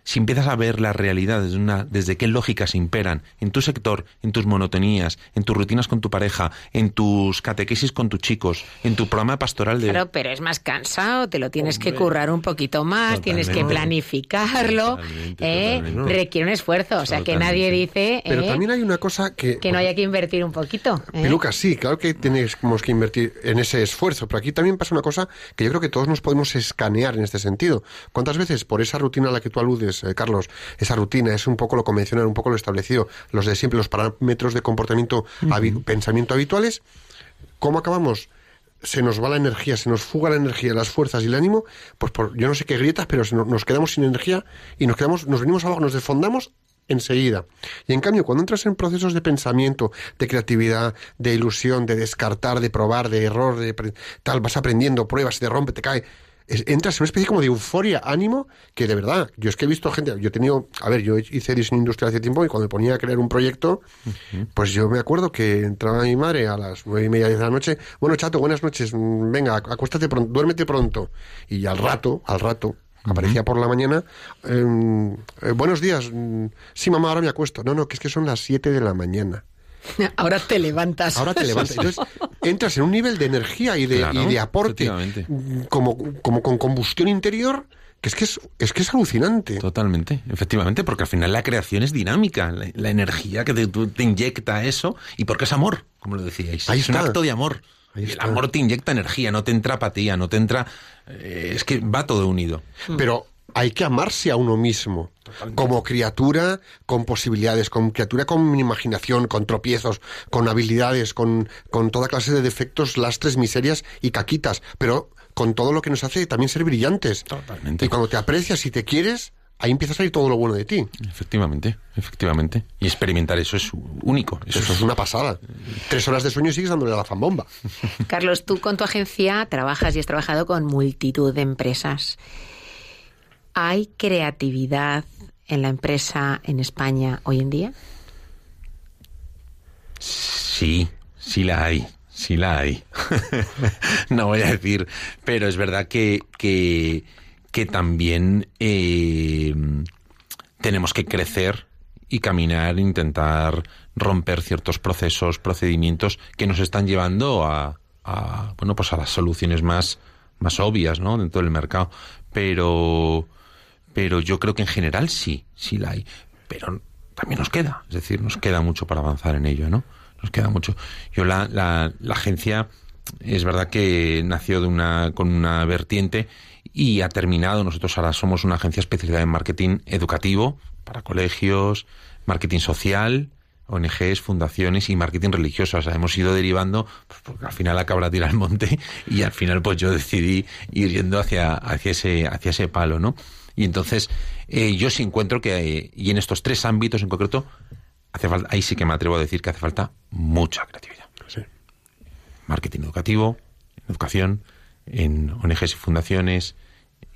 Si empiezas a ver la realidad desde, una, desde qué lógicas imperan en tu sector, en tus monotonías, en tus rutinas con tu pareja, en tus catequesis con tus chicos, en tu programa pastoral de... Claro, pero es más cansado, te lo tienes que currar un poquito más, tienes que planificarlo, Totalmente, ¿eh? totalmente. requiere un esfuerzo, o sea que nadie dice Pero ¿eh? también hay una cosa que... que no haya que invertir un poquito. ¿eh? Piluca, sí, claro que tenemos que invertir en ese esfuerzo, pero aquí también pasa una cosa que yo creo que todos nos podemos escanear en este sentido. ¿Cuántas veces por esa rutina a la que tú aludes, eh, Carlos, esa rutina es un poco lo convencional, un poco lo establecido, los de siempre, los parámetros de comportamiento, habi- pensamiento habituales, ¿cómo acabamos? Se nos va la energía, se nos fuga la energía, las fuerzas y el ánimo, pues por yo no sé qué grietas, pero se no- nos quedamos sin energía y nos quedamos, nos venimos abajo, nos desfondamos enseguida. Y en cambio, cuando entras en procesos de pensamiento, de creatividad, de ilusión, de descartar, de probar, de error, de tal, vas aprendiendo, pruebas, te rompe, te cae. Es- entras en una especie como de euforia, ánimo, que de verdad, yo es que he visto gente, yo he tenido, a ver, yo hice diseño industrial hace tiempo y cuando me ponía a crear un proyecto, pues yo me acuerdo que entraba mi madre a las nueve y media de la noche, bueno, chato, buenas noches, mm, venga, acuéstate pronto, duérmete pronto. Y al rato, al rato, aparecía por la mañana, em, eh, buenos días, mm, sí mamá, ahora me acuesto. No, no, que es que son las siete de la mañana. Ahora te levantas. Ahora te levantas. Entonces, entras en un nivel de energía y de, Claro, y de aporte efectivamente. como, como con combustión interior que es que es, es que es alucinante. Totalmente, efectivamente, porque al final la creación es dinámica, la, la energía que te, tú- te inyecta eso, y porque es amor, como lo decíais. Ahí es un acto de amor. Ahí el está. amor te inyecta energía, no te entra apatía, no te entra... eh, es que va todo unido. Pero hay que amarse a uno mismo, como criatura con posibilidades, con criatura con imaginación, con tropiezos, con habilidades, con, con toda clase de defectos, lastres, miserias y caquitas, pero con todo lo que nos hace también ser brillantes. Totalmente. Y cuando te aprecias y te quieres, ahí empieza a salir todo lo bueno de ti. Efectivamente, efectivamente. Y experimentar eso es único. Eso, Eso es una pasada. Tres horas de sueño y sigues dándole a la zambomba. Carlos, tú con tu agencia trabajas y has trabajado con multitud de empresas. ¿Hay creatividad en la empresa en España hoy en día? Sí, sí la hay, sí la hay. no voy a decir, pero es verdad que, que, también eh, tenemos que crecer y caminar, intentar romper ciertos procesos, procedimientos que nos están llevando a, a, bueno, pues a las soluciones más, más obvias, ¿no? Dentro del mercado. Pero, pero yo creo que en general sí, sí la hay. Pero también nos queda, es decir, nos queda mucho para avanzar en ello, ¿no? Nos queda mucho. Yo la, la, la agencia es verdad que nació de una, con una vertiente y ha terminado. Nosotros ahora somos una agencia especializada en marketing educativo para colegios, marketing social, ONGs, fundaciones y marketing religioso. O sea, hemos ido derivando, pues, porque al final acaba tirar al monte y al final pues yo decidí ir yendo hacia, hacia, ese, hacia ese palo, ¿no? Y entonces eh, yo sí encuentro que, eh, y en estos tres ámbitos en concreto, hace falta, ahí sí que me atrevo a decir que hace falta mucha creatividad. Sí. Marketing educativo, educación, en ONGs y fundaciones,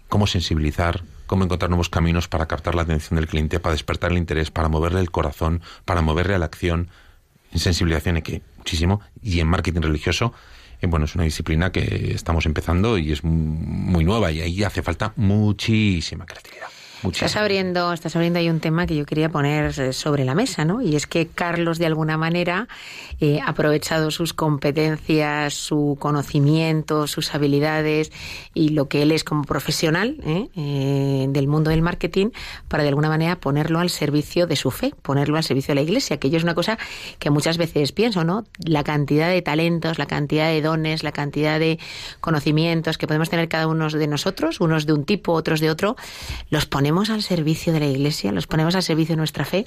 cómo sensibilizar, cómo encontrar nuevos caminos para captar la atención del cliente, para despertar el interés, para moverle el corazón, para moverle a la acción, en sensibilización que muchísimo, y en marketing religioso, bueno, es una disciplina que estamos empezando y es muy nueva y ahí hace falta muchísima creatividad. Estás abriendo, estás abriendo ahí un tema que yo quería poner eh, sobre la mesa, ¿no? Y es que Carlos, de alguna manera, eh, ha aprovechado sus competencias, su conocimiento, sus habilidades y lo que él es como profesional ¿eh? del mundo del marketing para, de alguna manera, ponerlo al servicio de su fe, ponerlo al servicio de la iglesia, que yo es una cosa que muchas veces pienso, ¿no? La cantidad de talentos, la cantidad de dones, la cantidad de conocimientos que podemos tener cada uno de nosotros, unos de un tipo, otros de otro, los ponemos al servicio de la Iglesia, los ponemos al servicio de nuestra fe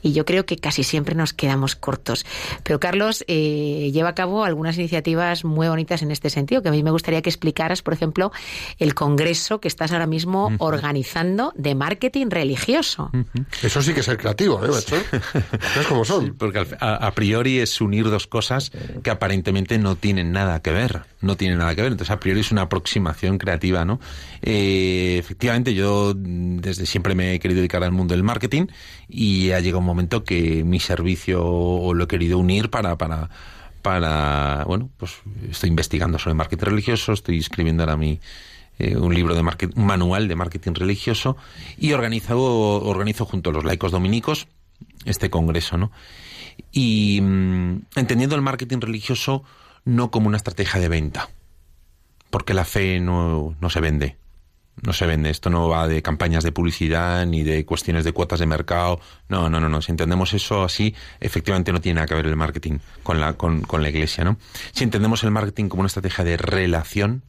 y yo creo que casi siempre nos quedamos cortos. Pero Carlos eh, lleva a cabo algunas iniciativas muy bonitas en este sentido, que a mí me gustaría que explicaras, por ejemplo, el congreso que estás ahora mismo organizando de marketing religioso. Eso sí que es ser creativo, ¿eh, macho? es como son. porque a, priori es unir dos cosas que aparentemente no tienen nada que ver. No tienen nada que ver. Entonces, a priori es una aproximación creativa, ¿no? Eh, efectivamente, yo desde siempre me he querido dedicar al mundo del marketing y ha llegado un momento que mi servicio lo he querido unir para, para, para, bueno, pues estoy investigando sobre marketing religioso, estoy escribiendo ahora mi, eh, un libro de marketing, un manual de marketing religioso y organizo, organizo junto a los laicos dominicos este congreso, ¿no? Y mm, entendiendo el marketing religioso no como una estrategia de venta, porque la fe no, no se vende no se vende. Esto no va de campañas de publicidad ni de cuestiones de cuotas de mercado. No, no, no, no. Si entendemos eso así, efectivamente no tiene nada que ver el marketing con la, con, con la iglesia, ¿no? Si entendemos el marketing como una estrategia de relación,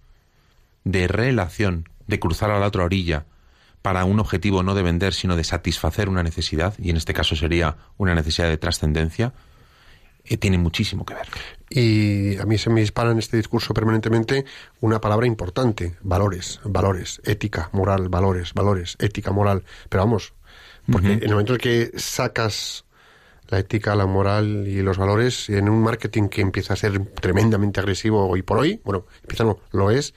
de relación, de cruzar a la otra orilla para un objetivo no de vender, sino de satisfacer una necesidad, y en este caso sería una necesidad de trascendencia, eh, tiene muchísimo que ver. Y a mí se me dispara en este discurso permanentemente una palabra importante, valores, valores, ética, moral, valores, valores, ética, moral. Pero vamos, porque en el momento en que sacas la ética, la moral y los valores en un marketing que empieza a ser tremendamente agresivo hoy por hoy, bueno, empieza no, lo es,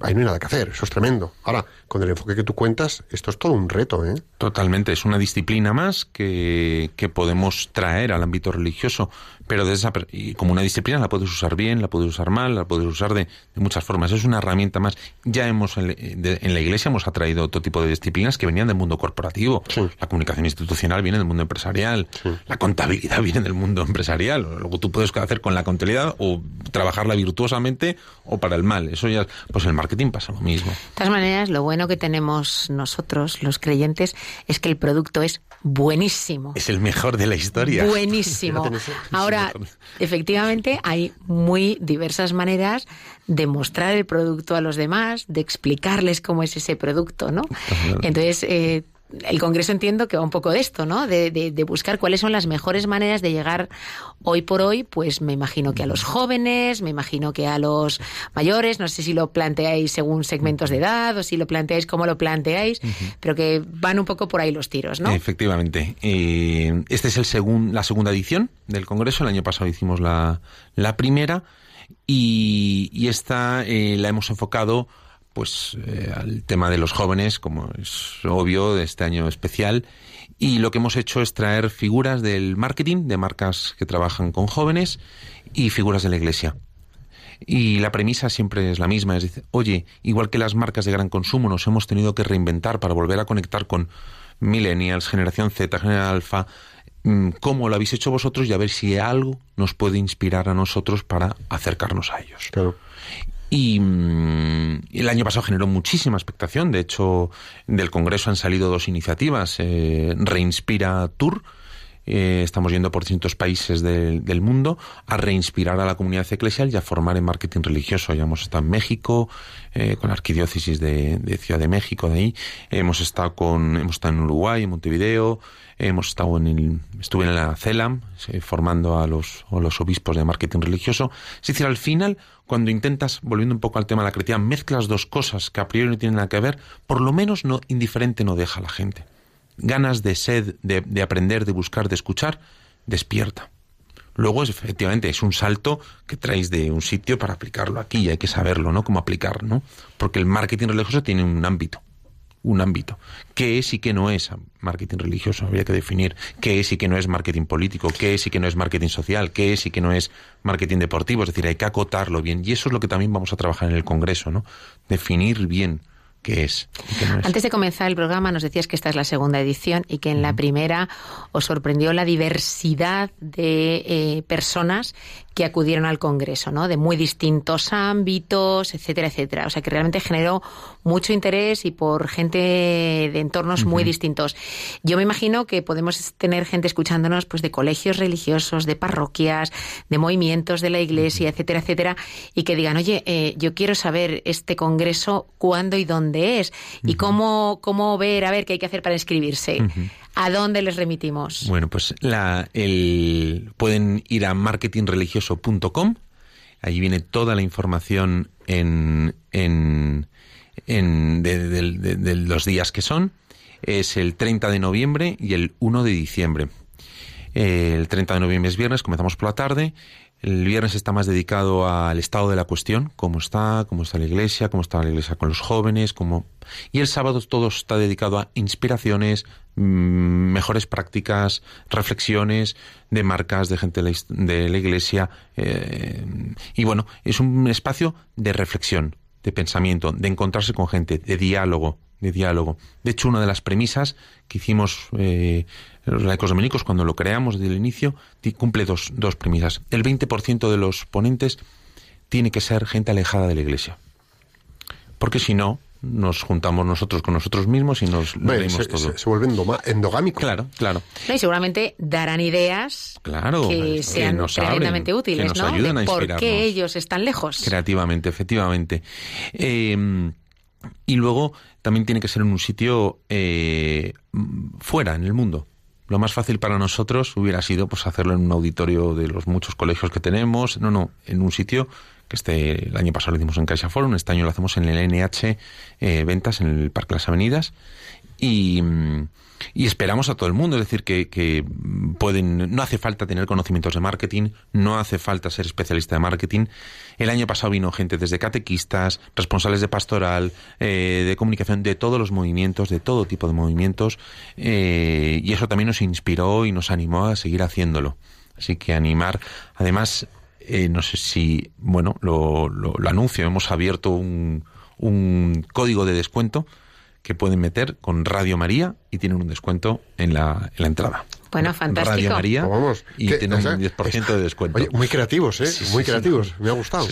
ahí no hay nada que hacer, eso es tremendo. Ahora, con el enfoque que tú cuentas, esto es todo un reto, ¿eh? Totalmente, es una disciplina más que, que podemos traer al ámbito religioso, pero de esa, y como una disciplina la puedes usar bien, la puedes usar mal, la puedes usar de, muchas formas. Es una herramienta más. Ya hemos en, la Iglesia hemos atraído otro tipo de disciplinas que venían del mundo corporativo. La comunicación institucional viene del mundo empresarial. La contabilidad viene del mundo empresarial. Luego tú puedes hacer con la contabilidad o trabajarla virtuosamente o para el mal. Eso ya, pues el marketing pasa lo mismo. De todas maneras, lo bueno que tenemos nosotros, los creyentes, es que el producto es buenísimo. Es el mejor de la historia. Buenísimo. Ahora, efectivamente, hay muy diversas maneras de mostrar el producto a los demás, de explicarles cómo es ese producto, ¿no? Entonces, eh, el Congreso entiendo que va un poco de esto, ¿no? De, de, buscar cuáles son las mejores maneras de llegar hoy por hoy, pues me imagino que a los jóvenes, me imagino que a los mayores, no sé si lo planteáis según segmentos de edad o si lo planteáis como lo planteáis, pero que van un poco por ahí los tiros, ¿no? Efectivamente. Eh, este es el segun, la segunda edición del Congreso, el año pasado hicimos la, la primera y, y esta eh, la hemos enfocado pues eh, al tema de los jóvenes, como es obvio, de este año especial. Y lo que hemos hecho es traer figuras del marketing, de marcas que trabajan con jóvenes, y figuras de la iglesia. Y la premisa siempre es la misma, es decir, oye, igual que las marcas de gran consumo nos hemos tenido que reinventar para volver a conectar con millennials, generación Z, generación alfa, mm, cómo lo habéis hecho vosotros y a ver si algo nos puede inspirar a nosotros para acercarnos a ellos. Claro. Y, mm, el año pasado generó muchísima expectación. De hecho, del Congreso han salido dos iniciativas. eh, Reinspira Tour. Eh, estamos yendo por distintos países del- del mundo a reinspirar a la comunidad eclesial y a formar en marketing religioso. Ya hemos estado en México, eh, con la arquidiócesis de, de Ciudad de México, de ahí. Hemos estado con, hemos estado en Uruguay, en Montevideo. Hemos estado en el, estuve en la CELAM, eh, formando a los, a los obispos de marketing religioso. Es decir, al final, cuando intentas, volviendo un poco al tema de la creatividad, mezclas dos cosas que a priori no tienen nada que ver, por lo menos no indiferente no deja a la gente. Ganas de sed, de, de aprender, de buscar, de escuchar, despierta. Luego, efectivamente, es un salto que traéis de un sitio para aplicarlo aquí y hay que saberlo, ¿no? Cómo aplicar, ¿no? Porque el marketing religioso tiene un ámbito, un ámbito. ¿Qué es y qué no es marketing religioso? Habría que definir qué es y qué no es marketing político, qué es y qué no es marketing social, qué es y qué no es marketing deportivo. Es decir, hay que acotarlo bien. Y eso es lo que también vamos a trabajar en el Congreso, ¿no? Definir bien qué es y qué no es. Antes de comenzar el programa nos decías que esta es la segunda edición y que en la primera os sorprendió la diversidad de eh, personas que acudieron al Congreso, ¿no? De muy distintos ámbitos, etcétera, etcétera. O sea que realmente generó mucho interés y por gente de entornos muy distintos. Yo me imagino que podemos tener gente escuchándonos pues de colegios religiosos, de parroquias, de movimientos de la iglesia, etcétera, etcétera, y que digan, oye, eh, yo quiero saber este congreso cuándo y dónde es y cómo, cómo ver, a ver qué hay que hacer para inscribirse. ¿A dónde les remitimos? Bueno, pues la, el, pueden ir a marketingreligioso.com. Allí viene toda la información en, en, en de, de- los días que son. Es el 30 de noviembre y el 1 de diciembre. Eh, El 30 de noviembre es viernes, comenzamos por la tarde. El viernes está más dedicado al estado de la cuestión, cómo está, cómo está la iglesia, cómo está la iglesia con los jóvenes, cómo... Y el sábado todo está dedicado a inspiraciones, mm, mejores prácticas, reflexiones de marcas, de gente de la, iglesia. eh, y bueno, es un espacio de reflexión, de pensamiento, de encontrarse con gente, de diálogo, de diálogo. De hecho, una de las premisas que hicimos eh, los laicos dominicos cuando lo creamos desde el inicio cumple dos, dos premisas. El 20% de los ponentes tiene que ser gente alejada de la iglesia. Porque si no, nos juntamos nosotros con nosotros mismos y nos lo Bueno, se, todo. se- se vuelve endoma- endogámico. Claro, claro. No, y seguramente darán ideas Claro, que que sean abren, tremendamente que útiles, nos ¿no? a por qué ellos están lejos. Creativamente, efectivamente. Eh, y luego también tiene que ser en un sitio eh, fuera, en el mundo. Lo más fácil para nosotros hubiera sido pues hacerlo en un auditorio de los muchos colegios que tenemos. No, no, en un sitio que este el año pasado lo hicimos en Caixa Forum, este año lo hacemos en el NH eh, Ventas, en el Parque Las Avenidas. Y, y esperamos a todo el mundo, es decir, que, que pueden, no hace falta tener conocimientos de marketing, no hace falta ser especialista de marketing. El año pasado vino gente desde catequistas, responsables de pastoral, eh, de comunicación, de todos los movimientos, de todo tipo de movimientos, eh, y eso también nos inspiró y nos animó a seguir haciéndolo. Así que animar, además, eh, no sé si, bueno, lo, lo- lo anuncio, hemos abierto un, un código de descuento que pueden meter con Radio María y tienen un descuento en la, en la entrada. Bueno, fantástico. Radio María Pues vamos, y tiene un o sea, 10% de descuento. Oye, muy creativos, ¿eh? Sí, sí, muy sí. creativos. Me ha gustado.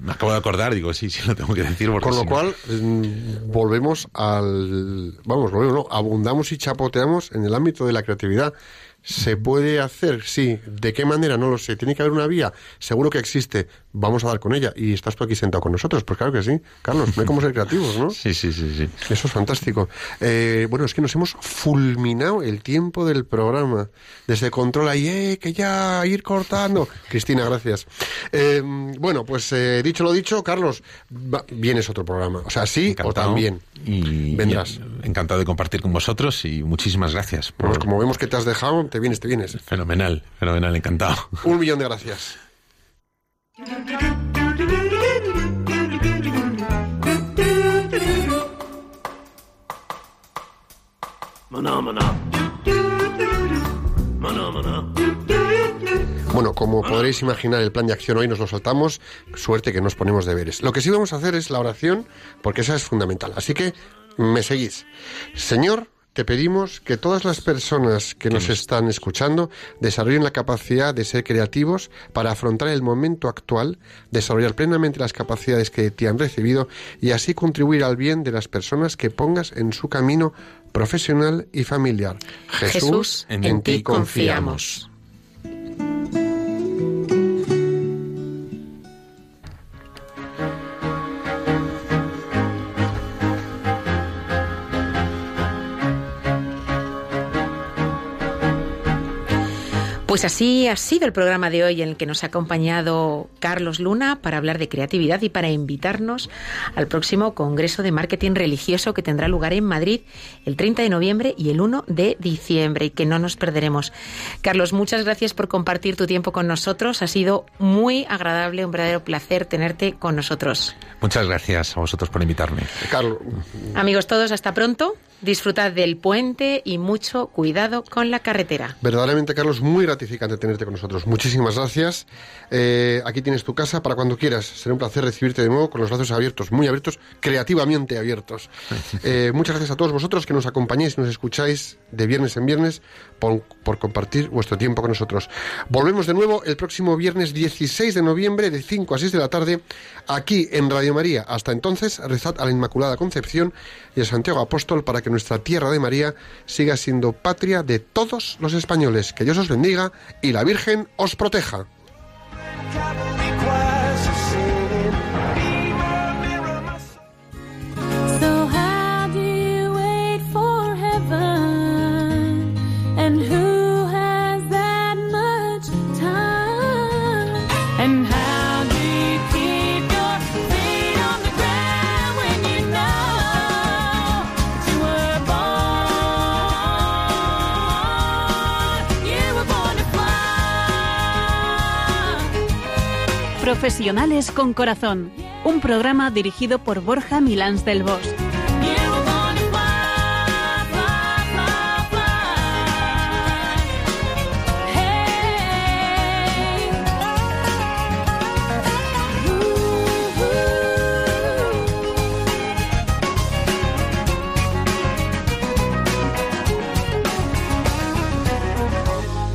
Me acabo de acordar, digo, sí, sí, lo tengo que decir. Con lo cual, mm, volvemos al. Vamos, volvemos, no, abundamos y chapoteamos en el ámbito de la creatividad. ¿Se puede hacer? Sí. ¿De qué manera? No lo sé. ¿Tiene que haber una vía? Seguro que existe. Vamos a dar con ella. Y estás tú aquí sentado con nosotros. Pues claro que sí. Carlos, no hay cómo ser creativos, ¿no? Sí, sí, sí, sí. Eso es fantástico. Eh, bueno, es que nos hemos fulminado el tiempo del programa. Desde control ahí, eh, que ya ir cortando. Cristina, gracias. Eh, bueno, pues eh, dicho lo dicho, Carlos, va- vienes otro programa. O sea, sí o también. Y, Vendrás. y encantado de compartir con vosotros y muchísimas gracias. por- Pues como vemos que te has dejado, te vienes, te vienes. Fenomenal, fenomenal, encantado. Un millón de gracias. Maná, maná. Maná, maná. Bueno, como podréis imaginar, el plan de acción hoy nos lo soltamos. Suerte que nos ponemos deberes. Lo que sí vamos a hacer es la oración, porque esa es fundamental. Así que me seguís. Señor, te pedimos que todas las personas que nos están escuchando desarrollen la capacidad de ser creativos para afrontar el momento actual, desarrollar plenamente las capacidades que te han recibido y así contribuir al bien de las personas que pongas en su camino profesional y familiar. Jesús, en, ti confiamos. Pues así ha sido el programa de hoy en el que nos ha acompañado Carlos Luna para hablar de creatividad y para invitarnos al próximo Congreso de Marketing Religioso que tendrá lugar en Madrid el 30 de noviembre y el 1 de diciembre y que no nos perderemos. Carlos, muchas gracias por compartir tu tiempo con nosotros. Ha sido muy agradable, un verdadero placer tenerte con nosotros. Muchas gracias a vosotros por invitarme. Carlos, Amigos todos, hasta pronto. Disfrutad del puente y mucho cuidado con la carretera. verdaderamente, Carlos, muy gratificante tenerte con nosotros. Muchísimas gracias. Eh, aquí tienes tu casa para cuando quieras. Será un placer recibirte de nuevo con los brazos abiertos, muy abiertos, creativamente abiertos. Eh, muchas gracias a todos vosotros que nos acompañáis, nos escucháis de viernes en viernes por, compartir vuestro tiempo con nosotros. Volvemos de nuevo el próximo viernes 16 de noviembre de 5 a 6 de la tarde aquí en Radio María. Hasta entonces, rezad a la Inmaculada Concepción y a Santiago Apóstol para que nuestra tierra de María siga siendo patria de todos los españoles. Que Dios os bendiga y la Virgen os proteja. Profesionales con Corazón, un programa dirigido por Borja Milans del Bosch.